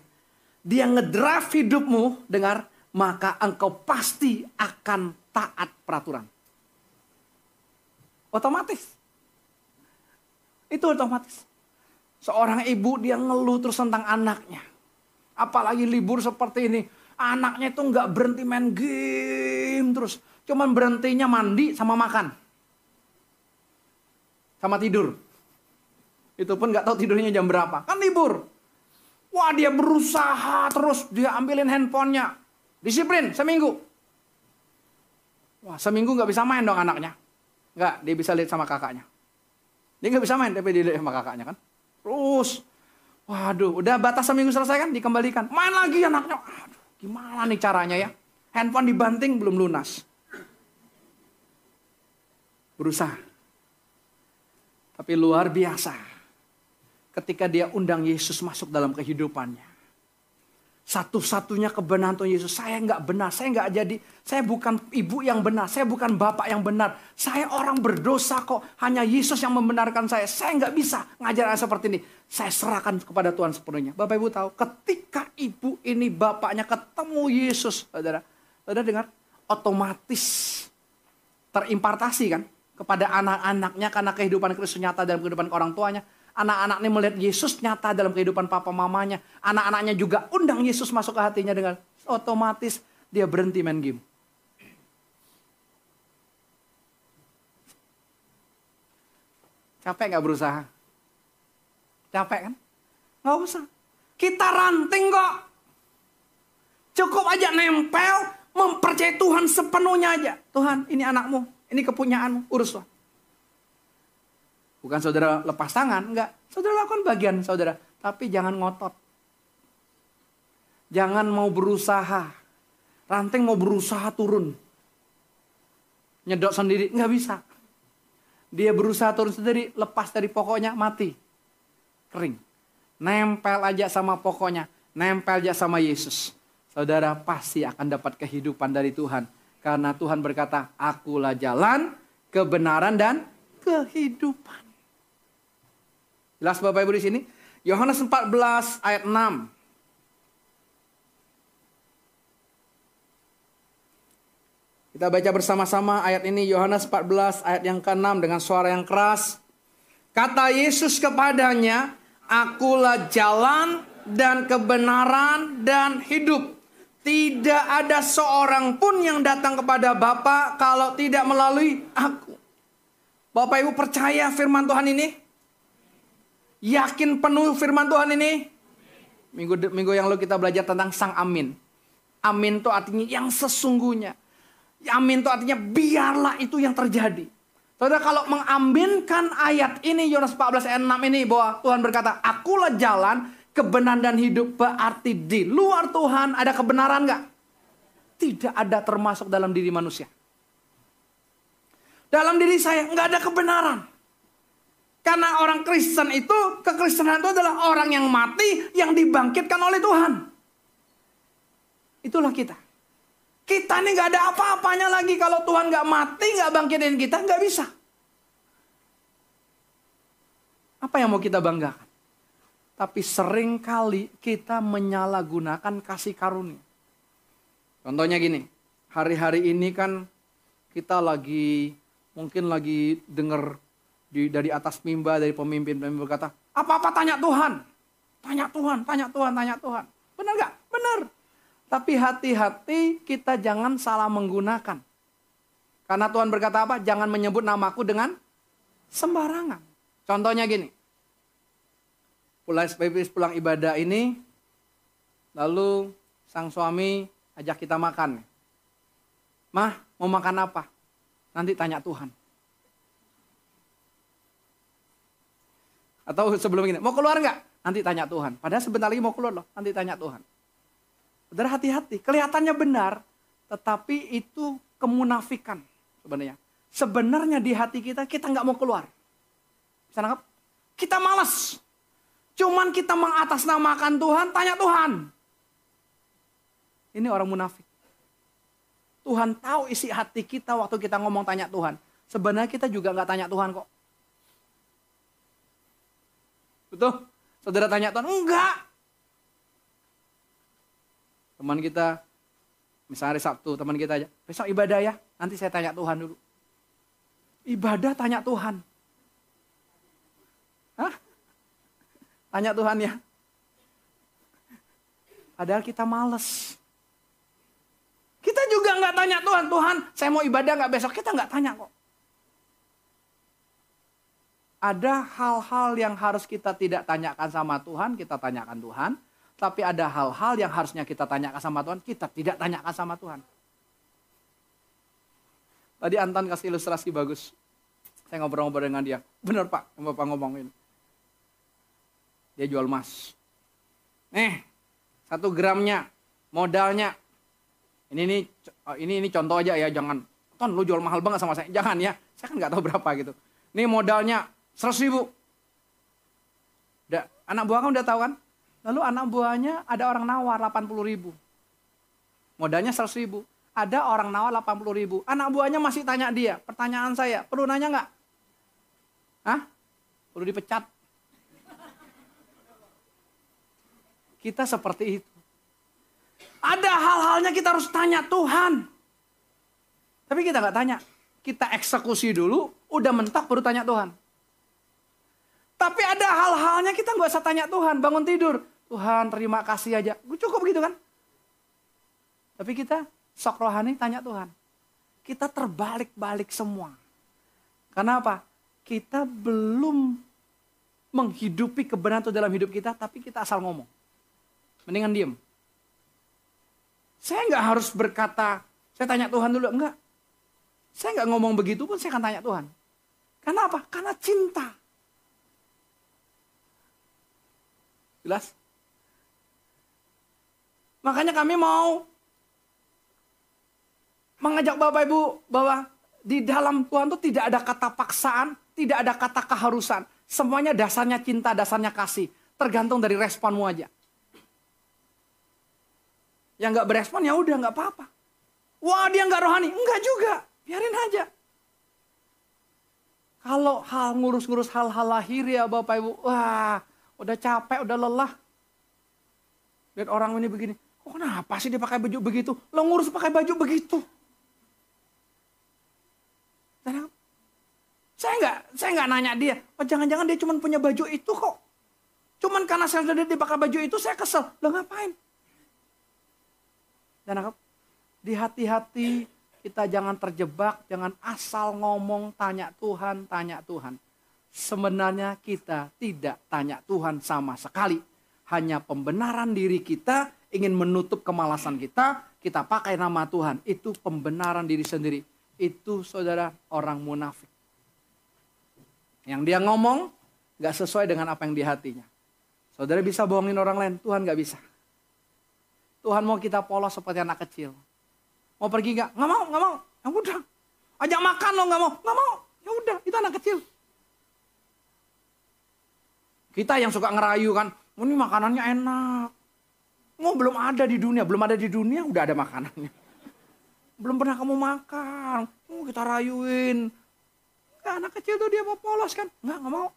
Dia ngedrive hidupmu, dengar. Maka engkau pasti akan taat peraturan. Otomatis. Itu otomatis. Seorang ibu dia ngeluh terus tentang anaknya. Apalagi libur seperti ini. Anaknya itu nggak berhenti main game terus. Cuman berhentinya mandi sama makan. Sama tidur. Itu pun nggak tahu tidurnya jam berapa. Kan libur. Wah dia berusaha terus. Dia ambilin handphonenya. Disiplin seminggu. Wah seminggu nggak bisa main dong anaknya. Nggak, dia bisa lihat sama kakaknya. Dia nggak bisa main, tapi dia lihat sama kakaknya kan. Terus, waduh, udah batas seminggu selesai kan, dikembalikan. Main lagi anaknya. Aduh, gimana nih caranya ya? Handphone dibanting belum lunas. Berusaha. Tapi luar biasa. Ketika dia undang Yesus masuk dalam kehidupannya. Satu-satunya kebenaran Tuhan Yesus. Saya nggak benar, saya nggak jadi, saya bukan ibu yang benar, saya bukan bapak yang benar. Saya orang berdosa kok, hanya Yesus yang membenarkan saya. Saya nggak bisa ngajar seperti ini. Saya serahkan kepada Tuhan sepenuhnya. Bapak Ibu tahu, ketika ibu ini bapaknya ketemu Yesus, saudara, saudara dengar, otomatis terimpartasi kan kepada anak-anaknya karena kehidupan Kristus nyata dalam kehidupan orang tuanya Anak-anaknya melihat Yesus nyata dalam kehidupan papa mamanya. Anak-anaknya juga undang Yesus masuk ke hatinya dengan otomatis dia berhenti main game. Capek gak berusaha? Capek kan? Gak usah. Kita ranting kok. Cukup aja nempel, mempercayai Tuhan sepenuhnya aja. Tuhan ini anakmu, ini kepunyaanmu, urus Tuhan. Bukan saudara lepas tangan, enggak. Saudara lakukan bagian saudara. Tapi jangan ngotot. Jangan mau berusaha. Ranting mau berusaha turun. Nyedot sendiri, enggak bisa. Dia berusaha turun sendiri, lepas dari pokoknya, mati. Kering. Nempel aja sama pokoknya. Nempel aja sama Yesus. Saudara pasti akan dapat kehidupan dari Tuhan. Karena Tuhan berkata, akulah jalan, kebenaran, dan kehidupan. Jelas Bapak Ibu di sini? Yohanes 14 ayat 6. Kita baca bersama-sama ayat ini Yohanes 14 ayat yang ke-6 dengan suara yang keras. Kata Yesus kepadanya, Akulah jalan dan kebenaran dan hidup. Tidak ada seorang pun yang datang kepada Bapa kalau tidak melalui aku. Bapak Ibu percaya firman Tuhan ini? Yakin penuh firman Tuhan ini? Minggu minggu yang lalu kita belajar tentang sang amin. Amin itu artinya yang sesungguhnya. Amin itu artinya biarlah itu yang terjadi. Saudara kalau mengaminkan ayat ini Yohanes 14 ayat 6 ini bahwa Tuhan berkata, "Akulah jalan, kebenaran dan hidup." Berarti di luar Tuhan ada kebenaran nggak? Tidak ada termasuk dalam diri manusia. Dalam diri saya nggak ada kebenaran. Karena orang Kristen itu, kekristenan itu adalah orang yang mati, yang dibangkitkan oleh Tuhan. Itulah kita. Kita ini gak ada apa-apanya lagi kalau Tuhan gak mati, gak bangkitin kita, gak bisa. Apa yang mau kita banggakan? Tapi sering kali kita menyalahgunakan kasih karunia. Contohnya gini, hari-hari ini kan kita lagi mungkin lagi dengar di, dari atas mimbar, dari pemimpin-pemimpin berkata, apa-apa tanya Tuhan. Tanya Tuhan, tanya Tuhan, tanya Tuhan. Benar gak? Benar. Tapi hati-hati kita jangan salah menggunakan. Karena Tuhan berkata apa? Jangan menyebut namaku dengan sembarangan. Contohnya gini. Pulang pulang ibadah ini, lalu sang suami ajak kita makan. Mah, mau makan apa? Nanti tanya Tuhan. Atau sebelum ini, mau keluar nggak? Nanti tanya Tuhan. Padahal sebentar lagi mau keluar loh, nanti tanya Tuhan. Saudara hati-hati, kelihatannya benar, tetapi itu kemunafikan sebenarnya. Sebenarnya di hati kita, kita nggak mau keluar. Bisa nangkap? Kita malas. Cuman kita mengatasnamakan Tuhan, tanya Tuhan. Ini orang munafik. Tuhan tahu isi hati kita waktu kita ngomong tanya Tuhan. Sebenarnya kita juga nggak tanya Tuhan kok. Betul? Saudara tanya Tuhan, enggak. Teman kita, misalnya hari Sabtu, teman kita aja, besok ibadah ya, nanti saya tanya Tuhan dulu. Ibadah tanya Tuhan. Hah? Tanya Tuhan ya. Padahal kita males. Kita juga nggak tanya Tuhan, Tuhan saya mau ibadah nggak besok? Kita nggak tanya kok. Ada hal-hal yang harus kita tidak tanyakan sama Tuhan, kita tanyakan Tuhan. Tapi ada hal-hal yang harusnya kita tanyakan sama Tuhan, kita tidak tanyakan sama Tuhan. Tadi Anton kasih ilustrasi bagus. Saya ngobrol-ngobrol dengan dia. Benar Pak, yang Bapak ngomongin. Dia jual emas. Nih, satu gramnya, modalnya. Ini ini ini ini contoh aja ya, jangan. Ton, lu jual mahal banget sama saya. Jangan ya, saya kan nggak tahu berapa gitu. Ini modalnya 100 ribu. Udah, anak buah kan udah tahu kan? Lalu anak buahnya ada orang nawar 80 ribu. Modalnya 100 ribu. Ada orang nawar 80 ribu. Anak buahnya masih tanya dia. Pertanyaan saya, perlu nanya nggak? Hah? Perlu dipecat? Kita seperti itu. Ada hal-halnya kita harus tanya Tuhan. Tapi kita nggak tanya. Kita eksekusi dulu, udah mentok baru tanya Tuhan. Tapi ada hal-halnya kita nggak usah tanya Tuhan, bangun tidur. Tuhan terima kasih aja. Cukup begitu kan? Tapi kita sok rohani tanya Tuhan. Kita terbalik-balik semua. Karena apa? Kita belum menghidupi kebenaran itu dalam hidup kita, tapi kita asal ngomong. Mendingan diem. Saya nggak harus berkata, saya tanya Tuhan dulu. Enggak. Saya nggak ngomong begitu pun saya akan tanya Tuhan. Karena apa? Karena cinta. Jelas? Makanya kami mau mengajak Bapak Ibu bahwa di dalam Tuhan itu tidak ada kata paksaan, tidak ada kata keharusan. Semuanya dasarnya cinta, dasarnya kasih. Tergantung dari responmu aja. Yang nggak berespon ya udah nggak apa-apa. Wah dia nggak rohani, enggak juga, biarin aja. Kalau hal ngurus-ngurus hal-hal lahir ya Bapak Ibu, wah udah capek, udah lelah. Lihat orang ini begini, kok kenapa sih dia pakai baju begitu? Lo ngurus pakai baju begitu. Saya nggak, saya nggak nanya dia. Oh, jangan-jangan dia cuma punya baju itu kok. Cuman karena saya lihat dia pakai baju itu saya kesel. Lo ngapain? Dan di hati-hati kita jangan terjebak, jangan asal ngomong tanya Tuhan, tanya Tuhan. Sebenarnya kita tidak tanya Tuhan sama sekali. Hanya pembenaran diri kita, ingin menutup kemalasan kita, kita pakai nama Tuhan. Itu pembenaran diri sendiri. Itu saudara orang munafik. Yang dia ngomong gak sesuai dengan apa yang di hatinya. Saudara bisa bohongin orang lain, Tuhan gak bisa. Tuhan mau kita polos seperti anak kecil. Mau pergi gak? Gak mau, gak mau. Ya udah. Ajak makan lo gak mau? Gak mau. Ya udah, itu anak kecil. Kita yang suka ngerayu kan, oh, ini makanannya enak. Mau belum ada di dunia, belum ada di dunia udah ada makanannya. Belum pernah kamu makan, oh, kita rayuin. Nah, anak kecil tuh dia mau polos kan, nggak nggak mau.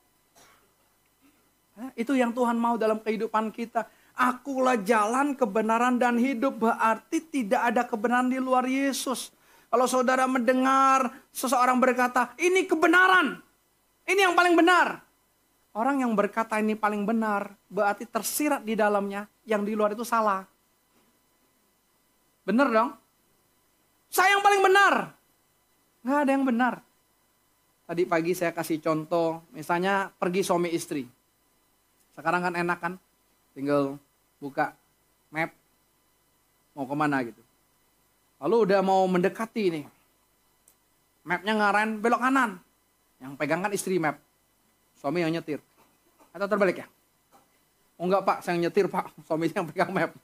Itu yang Tuhan mau dalam kehidupan kita. Akulah jalan kebenaran dan hidup berarti tidak ada kebenaran di luar Yesus. Kalau saudara mendengar seseorang berkata, ini kebenaran. Ini yang paling benar. Orang yang berkata ini paling benar, berarti tersirat di dalamnya, yang di luar itu salah. Benar dong? Saya yang paling benar. Nggak ada yang benar. Tadi pagi saya kasih contoh, misalnya pergi suami istri. Sekarang kan enak kan, tinggal buka map, mau ke mana gitu. Lalu udah mau mendekati nih. Mapnya ngarahin belok kanan. Yang pegang kan istri map. Suami yang nyetir. Atau terbalik ya? Oh enggak pak, saya nyetir pak. Suami yang pegang map.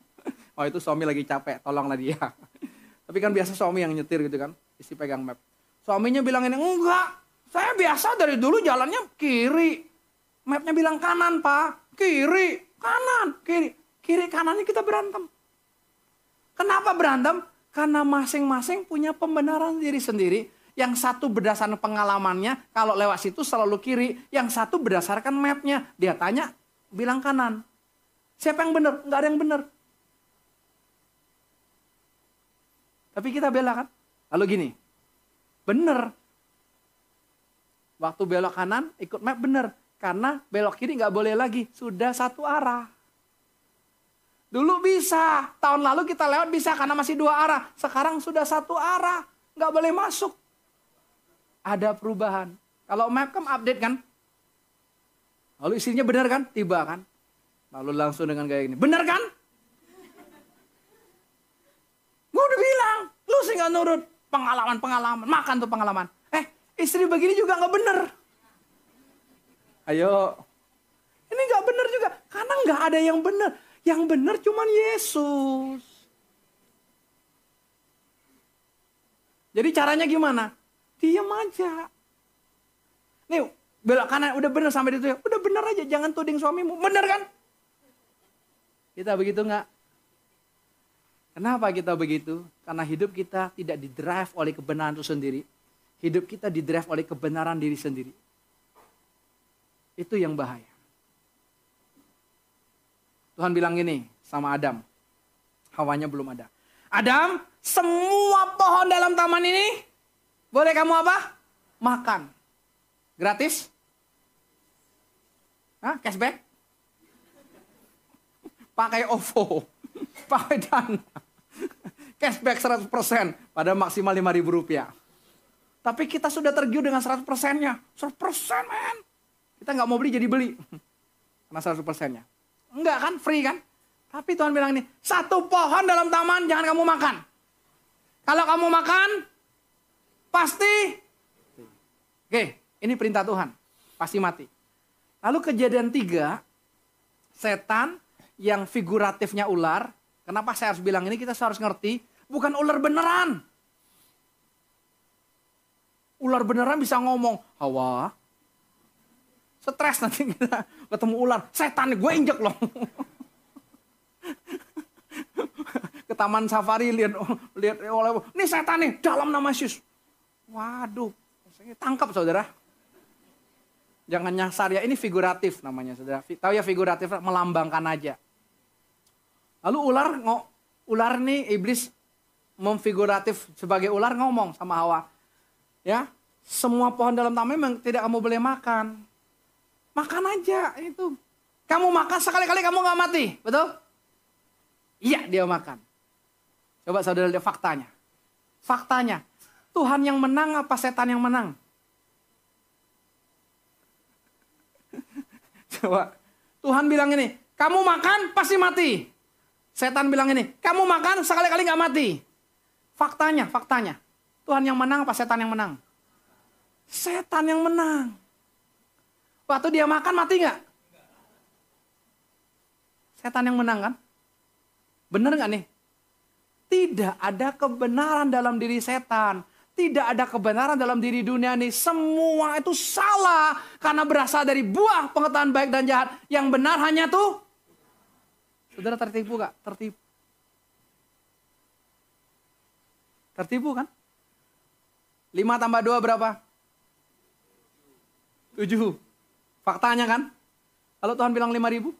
Oh itu suami lagi capek, tolonglah dia. Tapi kan biasa suami yang nyetir gitu kan. Istri pegang map. Suaminya bilang ini, enggak. Saya biasa dari dulu jalannya kiri. Mapnya bilang kanan pak. Kiri, kanan, kiri. Kiri kanannya kita berantem. Kenapa berantem? Karena masing-masing punya pembenaran diri sendiri. Yang satu berdasarkan pengalamannya, kalau lewat situ selalu kiri. Yang satu berdasarkan mapnya. Dia tanya, bilang kanan. Siapa yang benar? Enggak ada yang benar. Tapi kita bela kan? Lalu gini, benar. Waktu belok kanan, ikut map benar. Karena belok kiri nggak boleh lagi. Sudah satu arah. Dulu bisa, tahun lalu kita lewat bisa karena masih dua arah. Sekarang sudah satu arah, nggak boleh masuk. Ada perubahan. Kalau map kan update kan. Lalu isinya benar kan? Tiba kan? Lalu langsung dengan gaya ini. Benar kan? Gue udah bilang, lu sih nggak nurut. Pengalaman-pengalaman, makan tuh pengalaman. Eh, istri begini juga nggak benar. Ayo, ini nggak benar juga. Karena nggak ada yang benar. Yang benar cuma Yesus. Jadi caranya gimana? Diam aja. Nih, belok kanan udah benar sampai itu ya. Udah benar aja, jangan tuding suamimu. Benar kan? Kita begitu nggak? Kenapa kita begitu? Karena hidup kita tidak didrive oleh kebenaran itu sendiri. Hidup kita didrive oleh kebenaran diri sendiri. Itu yang bahaya. Tuhan bilang gini sama Adam. Hawanya belum ada. Adam, semua pohon dalam taman ini boleh kamu apa? Makan. Gratis? Hah? Cashback? Pakai OVO. Pakai dana. Cashback 100% pada maksimal 5 ribu rupiah. Tapi kita sudah tergiur dengan 100 persennya. 100 persen men. Kita nggak mau beli jadi beli. Karena 100 persennya. Enggak kan, free kan? Tapi Tuhan bilang ini, satu pohon dalam taman jangan kamu makan. Kalau kamu makan, pasti. Oke, ini perintah Tuhan. Pasti mati. Lalu kejadian tiga, setan yang figuratifnya ular. Kenapa saya harus bilang ini? Kita harus ngerti. Bukan ular beneran. Ular beneran bisa ngomong, Hawa, Stres nanti kita ketemu ular. Setan gue injek loh. Ke taman safari lihat lihat oleh ini setan nih dalam nama Yesus. Waduh, tangkap saudara. Jangan nyasar ya, ini figuratif namanya saudara. Tahu ya figuratif melambangkan aja. Lalu ular ngok ular nih iblis memfiguratif sebagai ular ngomong sama Hawa. Ya, semua pohon dalam taman memang tidak kamu boleh makan. Makan aja itu. Kamu makan sekali-kali kamu nggak mati, betul? Iya dia makan. Coba saudara lihat faktanya. Faktanya, Tuhan yang menang apa setan yang menang? Coba, Tuhan bilang ini, kamu makan pasti mati. Setan bilang ini, kamu makan sekali-kali nggak mati. Faktanya, faktanya. Tuhan yang menang apa setan yang menang? Setan yang menang. Waktu dia makan mati nggak? Setan yang menang kan? Bener nggak nih? Tidak ada kebenaran dalam diri setan. Tidak ada kebenaran dalam diri dunia ini. Semua itu salah. Karena berasal dari buah pengetahuan baik dan jahat. Yang benar hanya tuh. Saudara tertipu gak? Tertipu. Tertipu kan? 5 tambah 2 berapa? 7. Faktanya kan? Kalau Tuhan bilang 5 ribu?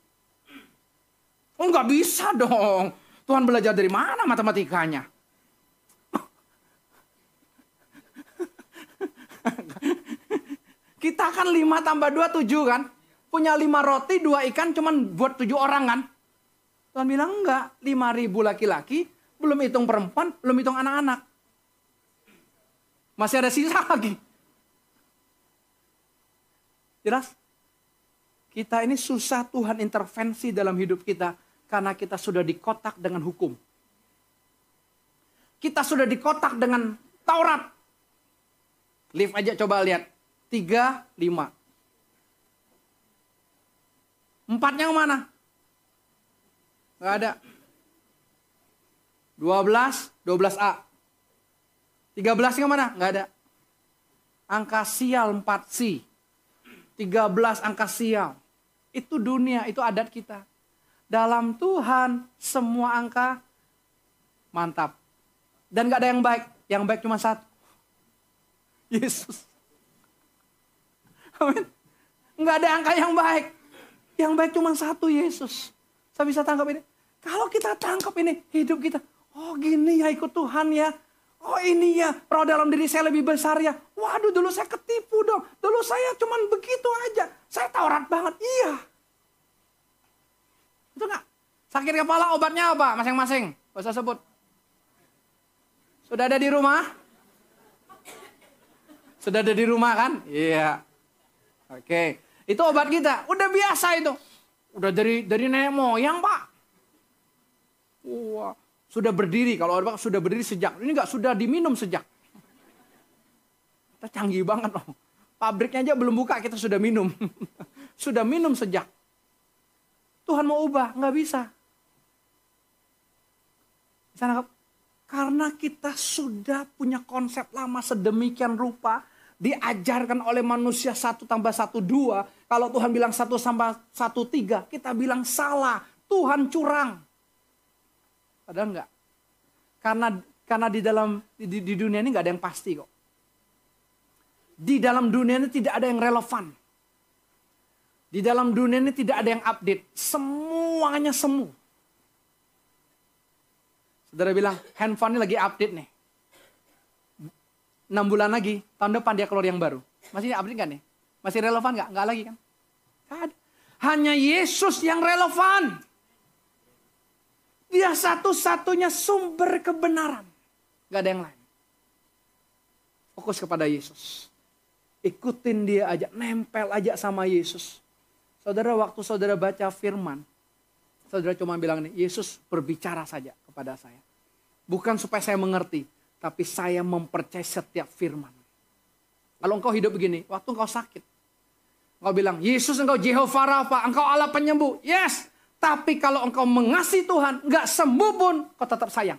Oh bisa dong. Tuhan belajar dari mana matematikanya? Kita kan 5 tambah 2 7 kan? Punya 5 roti, 2 ikan cuman buat 7 orang kan? Tuhan bilang enggak, 5 ribu laki-laki, belum hitung perempuan, belum hitung anak-anak. Masih ada sisa lagi. Jelas? Kita ini susah Tuhan intervensi dalam hidup kita karena kita sudah dikotak dengan hukum. kita sudah dikotak dengan Taurat. Lift aja coba lihat. Tiga, lima. Empatnya mana? Gak ada. 12, 12A. 13 yang mana? Gak ada. Angka sial 4 si. 13 angka sial. Itu dunia, itu adat kita. Dalam Tuhan semua angka mantap. Dan gak ada yang baik. Yang baik cuma satu. Yesus. Amin. Gak ada angka yang baik. Yang baik cuma satu Yesus. Saya bisa tangkap ini. Kalau kita tangkap ini hidup kita. Oh gini ya ikut Tuhan ya. Oh ini ya, roh dalam diri saya lebih besar ya. Waduh dulu saya ketipu dong. Dulu saya cuman begitu aja. Saya taurat banget. Iya. Itu enggak? Sakit kepala obatnya apa masing-masing? Usah sebut. Sudah ada di rumah? Sudah ada di rumah kan? Iya. Oke. Itu obat kita. Udah biasa itu. Udah dari dari nenek moyang pak. Wah, sudah berdiri. Kalau orang sudah berdiri sejak. Ini nggak sudah diminum sejak. Kita canggih banget loh. Pabriknya aja belum buka kita sudah minum. sudah minum sejak. Tuhan mau ubah, nggak. Bisa Karena kita sudah punya konsep lama sedemikian rupa diajarkan oleh manusia satu tambah satu dua. Kalau Tuhan bilang satu tambah satu tiga, kita bilang salah. Tuhan curang. Padahal enggak. Karena karena di dalam di, di dunia ini nggak ada yang pasti kok. Di dalam dunia ini tidak ada yang relevan. Di dalam dunia ini tidak ada yang update. Semuanya semu. Saudara bilang, handphone ini lagi update nih. 6 bulan lagi, tahun depan dia keluar yang baru. Masih update nggak nih? Masih relevan nggak? Nggak lagi kan? Gak. Hanya Yesus yang relevan. Dia satu-satunya sumber kebenaran. Gak ada yang lain. Fokus kepada Yesus. Ikutin dia aja, nempel aja sama Yesus. Saudara, waktu saudara baca firman, saudara cuma bilang nih, Yesus berbicara saja kepada saya. Bukan supaya saya mengerti, tapi saya mempercayai setiap firman. Kalau engkau hidup begini, waktu engkau sakit. Engkau bilang, Yesus engkau Jehovah Rafa, engkau Allah penyembuh. Yes, tapi kalau engkau mengasihi Tuhan, nggak sembuh pun, kau tetap sayang.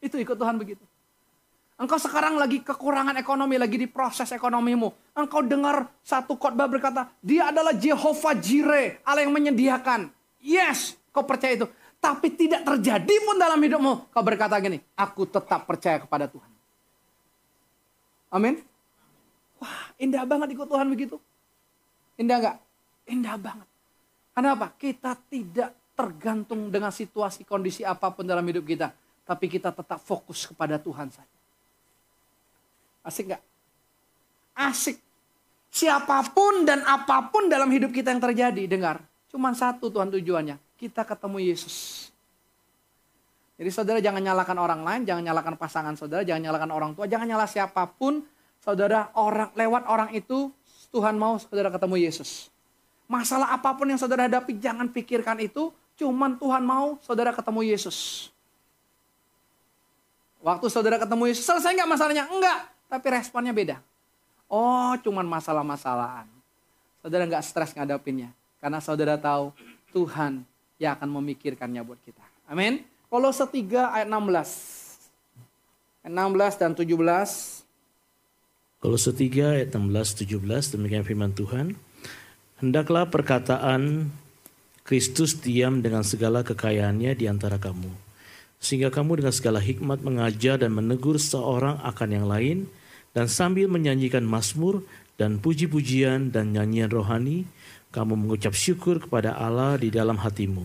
Itu ikut Tuhan begitu. Engkau sekarang lagi kekurangan ekonomi, lagi di proses ekonomimu. Engkau dengar satu khotbah berkata, dia adalah Jehovah Jireh, Allah yang menyediakan. Yes, kau percaya itu. Tapi tidak terjadi pun dalam hidupmu. Kau berkata gini, aku tetap percaya kepada Tuhan. Amin. Wah indah banget ikut Tuhan begitu. Indah gak? Indah banget. Kenapa? Kita tidak tergantung dengan situasi kondisi apa pun dalam hidup kita. Tapi kita tetap fokus kepada Tuhan saja. Asik gak? Asik. Siapa pun dan apa pun dalam hidup kita yang terjadi, dengar. Cuman satu Tuhan tujuannya kita ketemu Yesus. Jadi saudara jangan nyalakan orang lain, jangan nyalakan pasangan saudara, jangan nyalakan orang tua, jangan nyala siapa pun. Saudara orang lewat orang itu Tuhan mau saudara ketemu Yesus. Masalah apa pun yang saudara hadapi jangan pikirkan itu, cuman Tuhan mau saudara ketemu Yesus. Waktu saudara ketemu Yesus, selesai nggak masalahnya? Enggak, tapi responnya beda. Oh, cuman masalah-masalahan. Saudara nggak stres ngadapinnya. Karena saudara tahu Tuhan yang akan memikirkannya buat kita. Amin. Kolose 3 ayat 16. Ayat 16 dan 17. Kolose 3 ayat 16 17 demikian firman Tuhan. Hendaklah perkataan Kristus diam dengan segala kekayaannya di antara kamu. Sehingga kamu dengan segala hikmat mengajar dan menegur seorang akan yang lain dan sambil menyanyikan mazmur dan puji-pujian dan nyanyian rohani kamu mengucap syukur kepada Allah di dalam hatimu.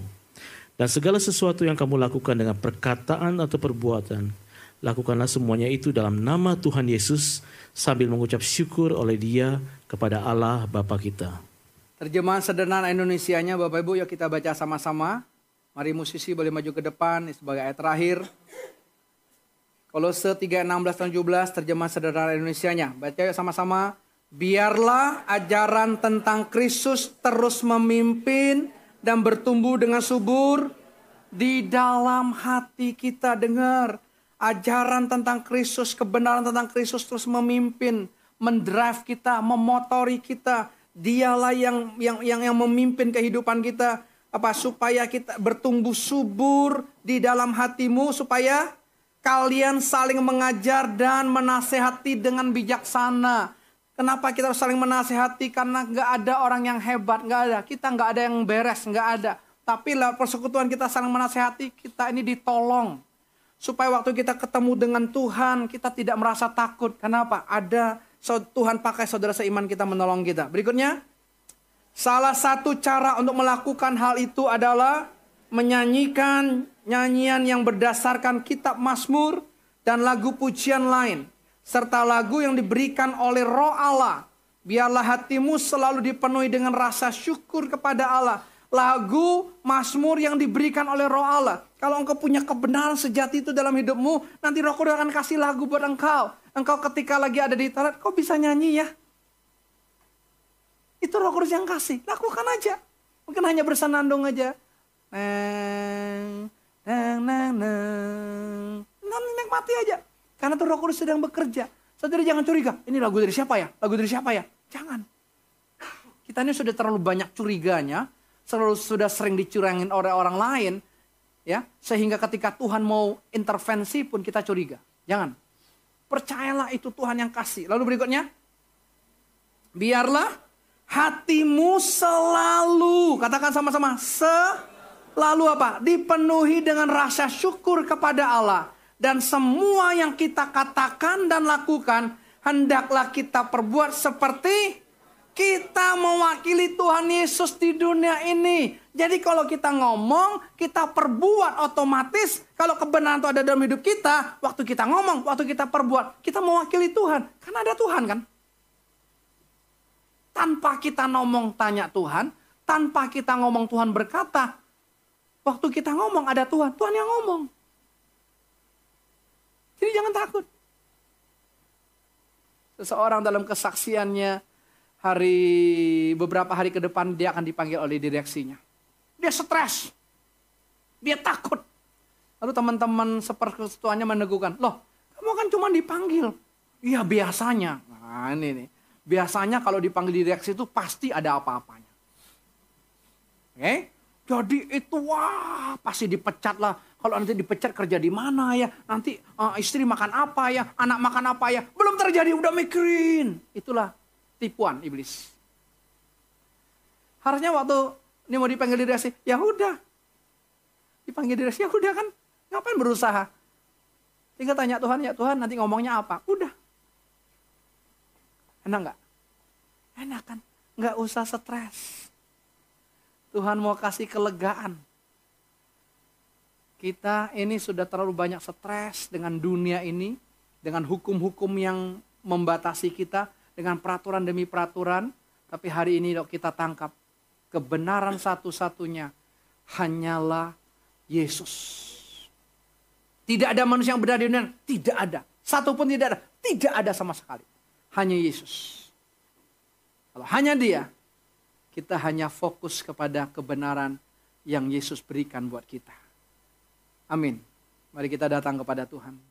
Dan segala sesuatu yang kamu lakukan dengan perkataan atau perbuatan, lakukanlah semuanya itu dalam nama Tuhan Yesus sambil mengucap syukur oleh dia kepada Allah Bapa kita. Terjemahan sederhana Indonesianya Bapak Ibu yuk kita baca sama-sama. Mari musisi boleh maju ke depan sebagai ayat terakhir. Kolose 3, 16, 17 terjemahan sederhana Indonesianya. Baca yuk sama-sama. Biarlah ajaran tentang Kristus terus memimpin dan bertumbuh dengan subur Di dalam hati kita dengar ajaran tentang Kristus, kebenaran tentang Kristus terus memimpin, mendrive kita, memotori kita. Dialah yang yang yang yang memimpin kehidupan kita apa supaya kita bertumbuh subur di dalam hatimu supaya kalian saling mengajar dan menasehati dengan bijaksana. Kenapa kita harus saling menasehati? Karena nggak ada orang yang hebat, nggak ada. Kita nggak ada yang beres, nggak ada. Tapi lah persekutuan kita saling menasehati, kita ini ditolong. Supaya waktu kita ketemu dengan Tuhan, kita tidak merasa takut. Kenapa? Ada Tuhan pakai saudara seiman kita menolong kita. Berikutnya, salah satu cara untuk melakukan hal itu adalah menyanyikan nyanyian yang berdasarkan kitab Mazmur dan lagu pujian lain serta lagu yang diberikan oleh Roh Allah. Biarlah hatimu selalu dipenuhi dengan rasa syukur kepada Allah lagu Mazmur yang diberikan oleh Roh Allah. Kalau engkau punya kebenaran sejati itu dalam hidupmu, nanti Roh Kudus akan kasih lagu buat engkau. Engkau ketika lagi ada di toilet, kau bisa nyanyi ya. Itu Roh Kudus yang kasih, lakukan aja. Mungkin hanya bersenandung aja. Neng, neng, neng, neng. Nanti nikmati aja. Karena tuh Roh Kudus sedang bekerja. Saudara jangan curiga, ini lagu dari siapa ya? Lagu dari siapa ya? Jangan. Kita ini sudah terlalu banyak curiganya, selalu sudah sering dicurangin oleh orang lain, ya sehingga ketika Tuhan mau intervensi pun kita curiga. Jangan. Percayalah itu Tuhan yang kasih. Lalu berikutnya, biarlah hatimu selalu, katakan sama-sama, selalu apa? Dipenuhi dengan rasa syukur kepada Allah. Dan semua yang kita katakan dan lakukan, hendaklah kita perbuat seperti kita mewakili Tuhan Yesus di dunia ini. Jadi kalau kita ngomong, kita perbuat otomatis. Kalau kebenaran itu ada dalam hidup kita, waktu kita ngomong, waktu kita perbuat, kita mewakili Tuhan. Karena ada Tuhan kan. Tanpa kita ngomong tanya Tuhan, tanpa kita ngomong Tuhan berkata, waktu kita ngomong ada Tuhan, Tuhan yang ngomong. Jadi jangan takut. Seseorang dalam kesaksiannya, hari beberapa hari ke depan dia akan dipanggil oleh direksinya. Dia stres. Dia takut. Lalu teman-teman seperketuanya meneguhkan, loh kamu kan cuma dipanggil. Iya biasanya. Nah ini nih. Biasanya kalau dipanggil direksi itu pasti ada apa-apanya. Oke? Okay? Jadi itu wah pasti dipecat lah. Kalau nanti dipecat kerja di mana ya? Nanti uh, istri makan apa ya? Anak makan apa ya? Belum terjadi udah mikirin. Itulah tipuan iblis. Harusnya waktu ini mau dipanggil direksi, ya udah. Dipanggil direksi, ya udah kan. Ngapain berusaha? Tinggal tanya Tuhan, ya Tuhan nanti ngomongnya apa? Udah. Enak nggak? Enak kan? Nggak usah stres. Tuhan mau kasih kelegaan. Kita ini sudah terlalu banyak stres dengan dunia ini, dengan hukum-hukum yang membatasi kita dengan peraturan demi peraturan, tapi hari ini dok kita tangkap kebenaran satu-satunya hanyalah Yesus. Tidak ada manusia yang benar di dunia, tidak ada. Satu pun tidak ada, tidak ada sama sekali. Hanya Yesus. Kalau hanya dia, kita hanya fokus kepada kebenaran yang Yesus berikan buat kita. Amin. Mari kita datang kepada Tuhan.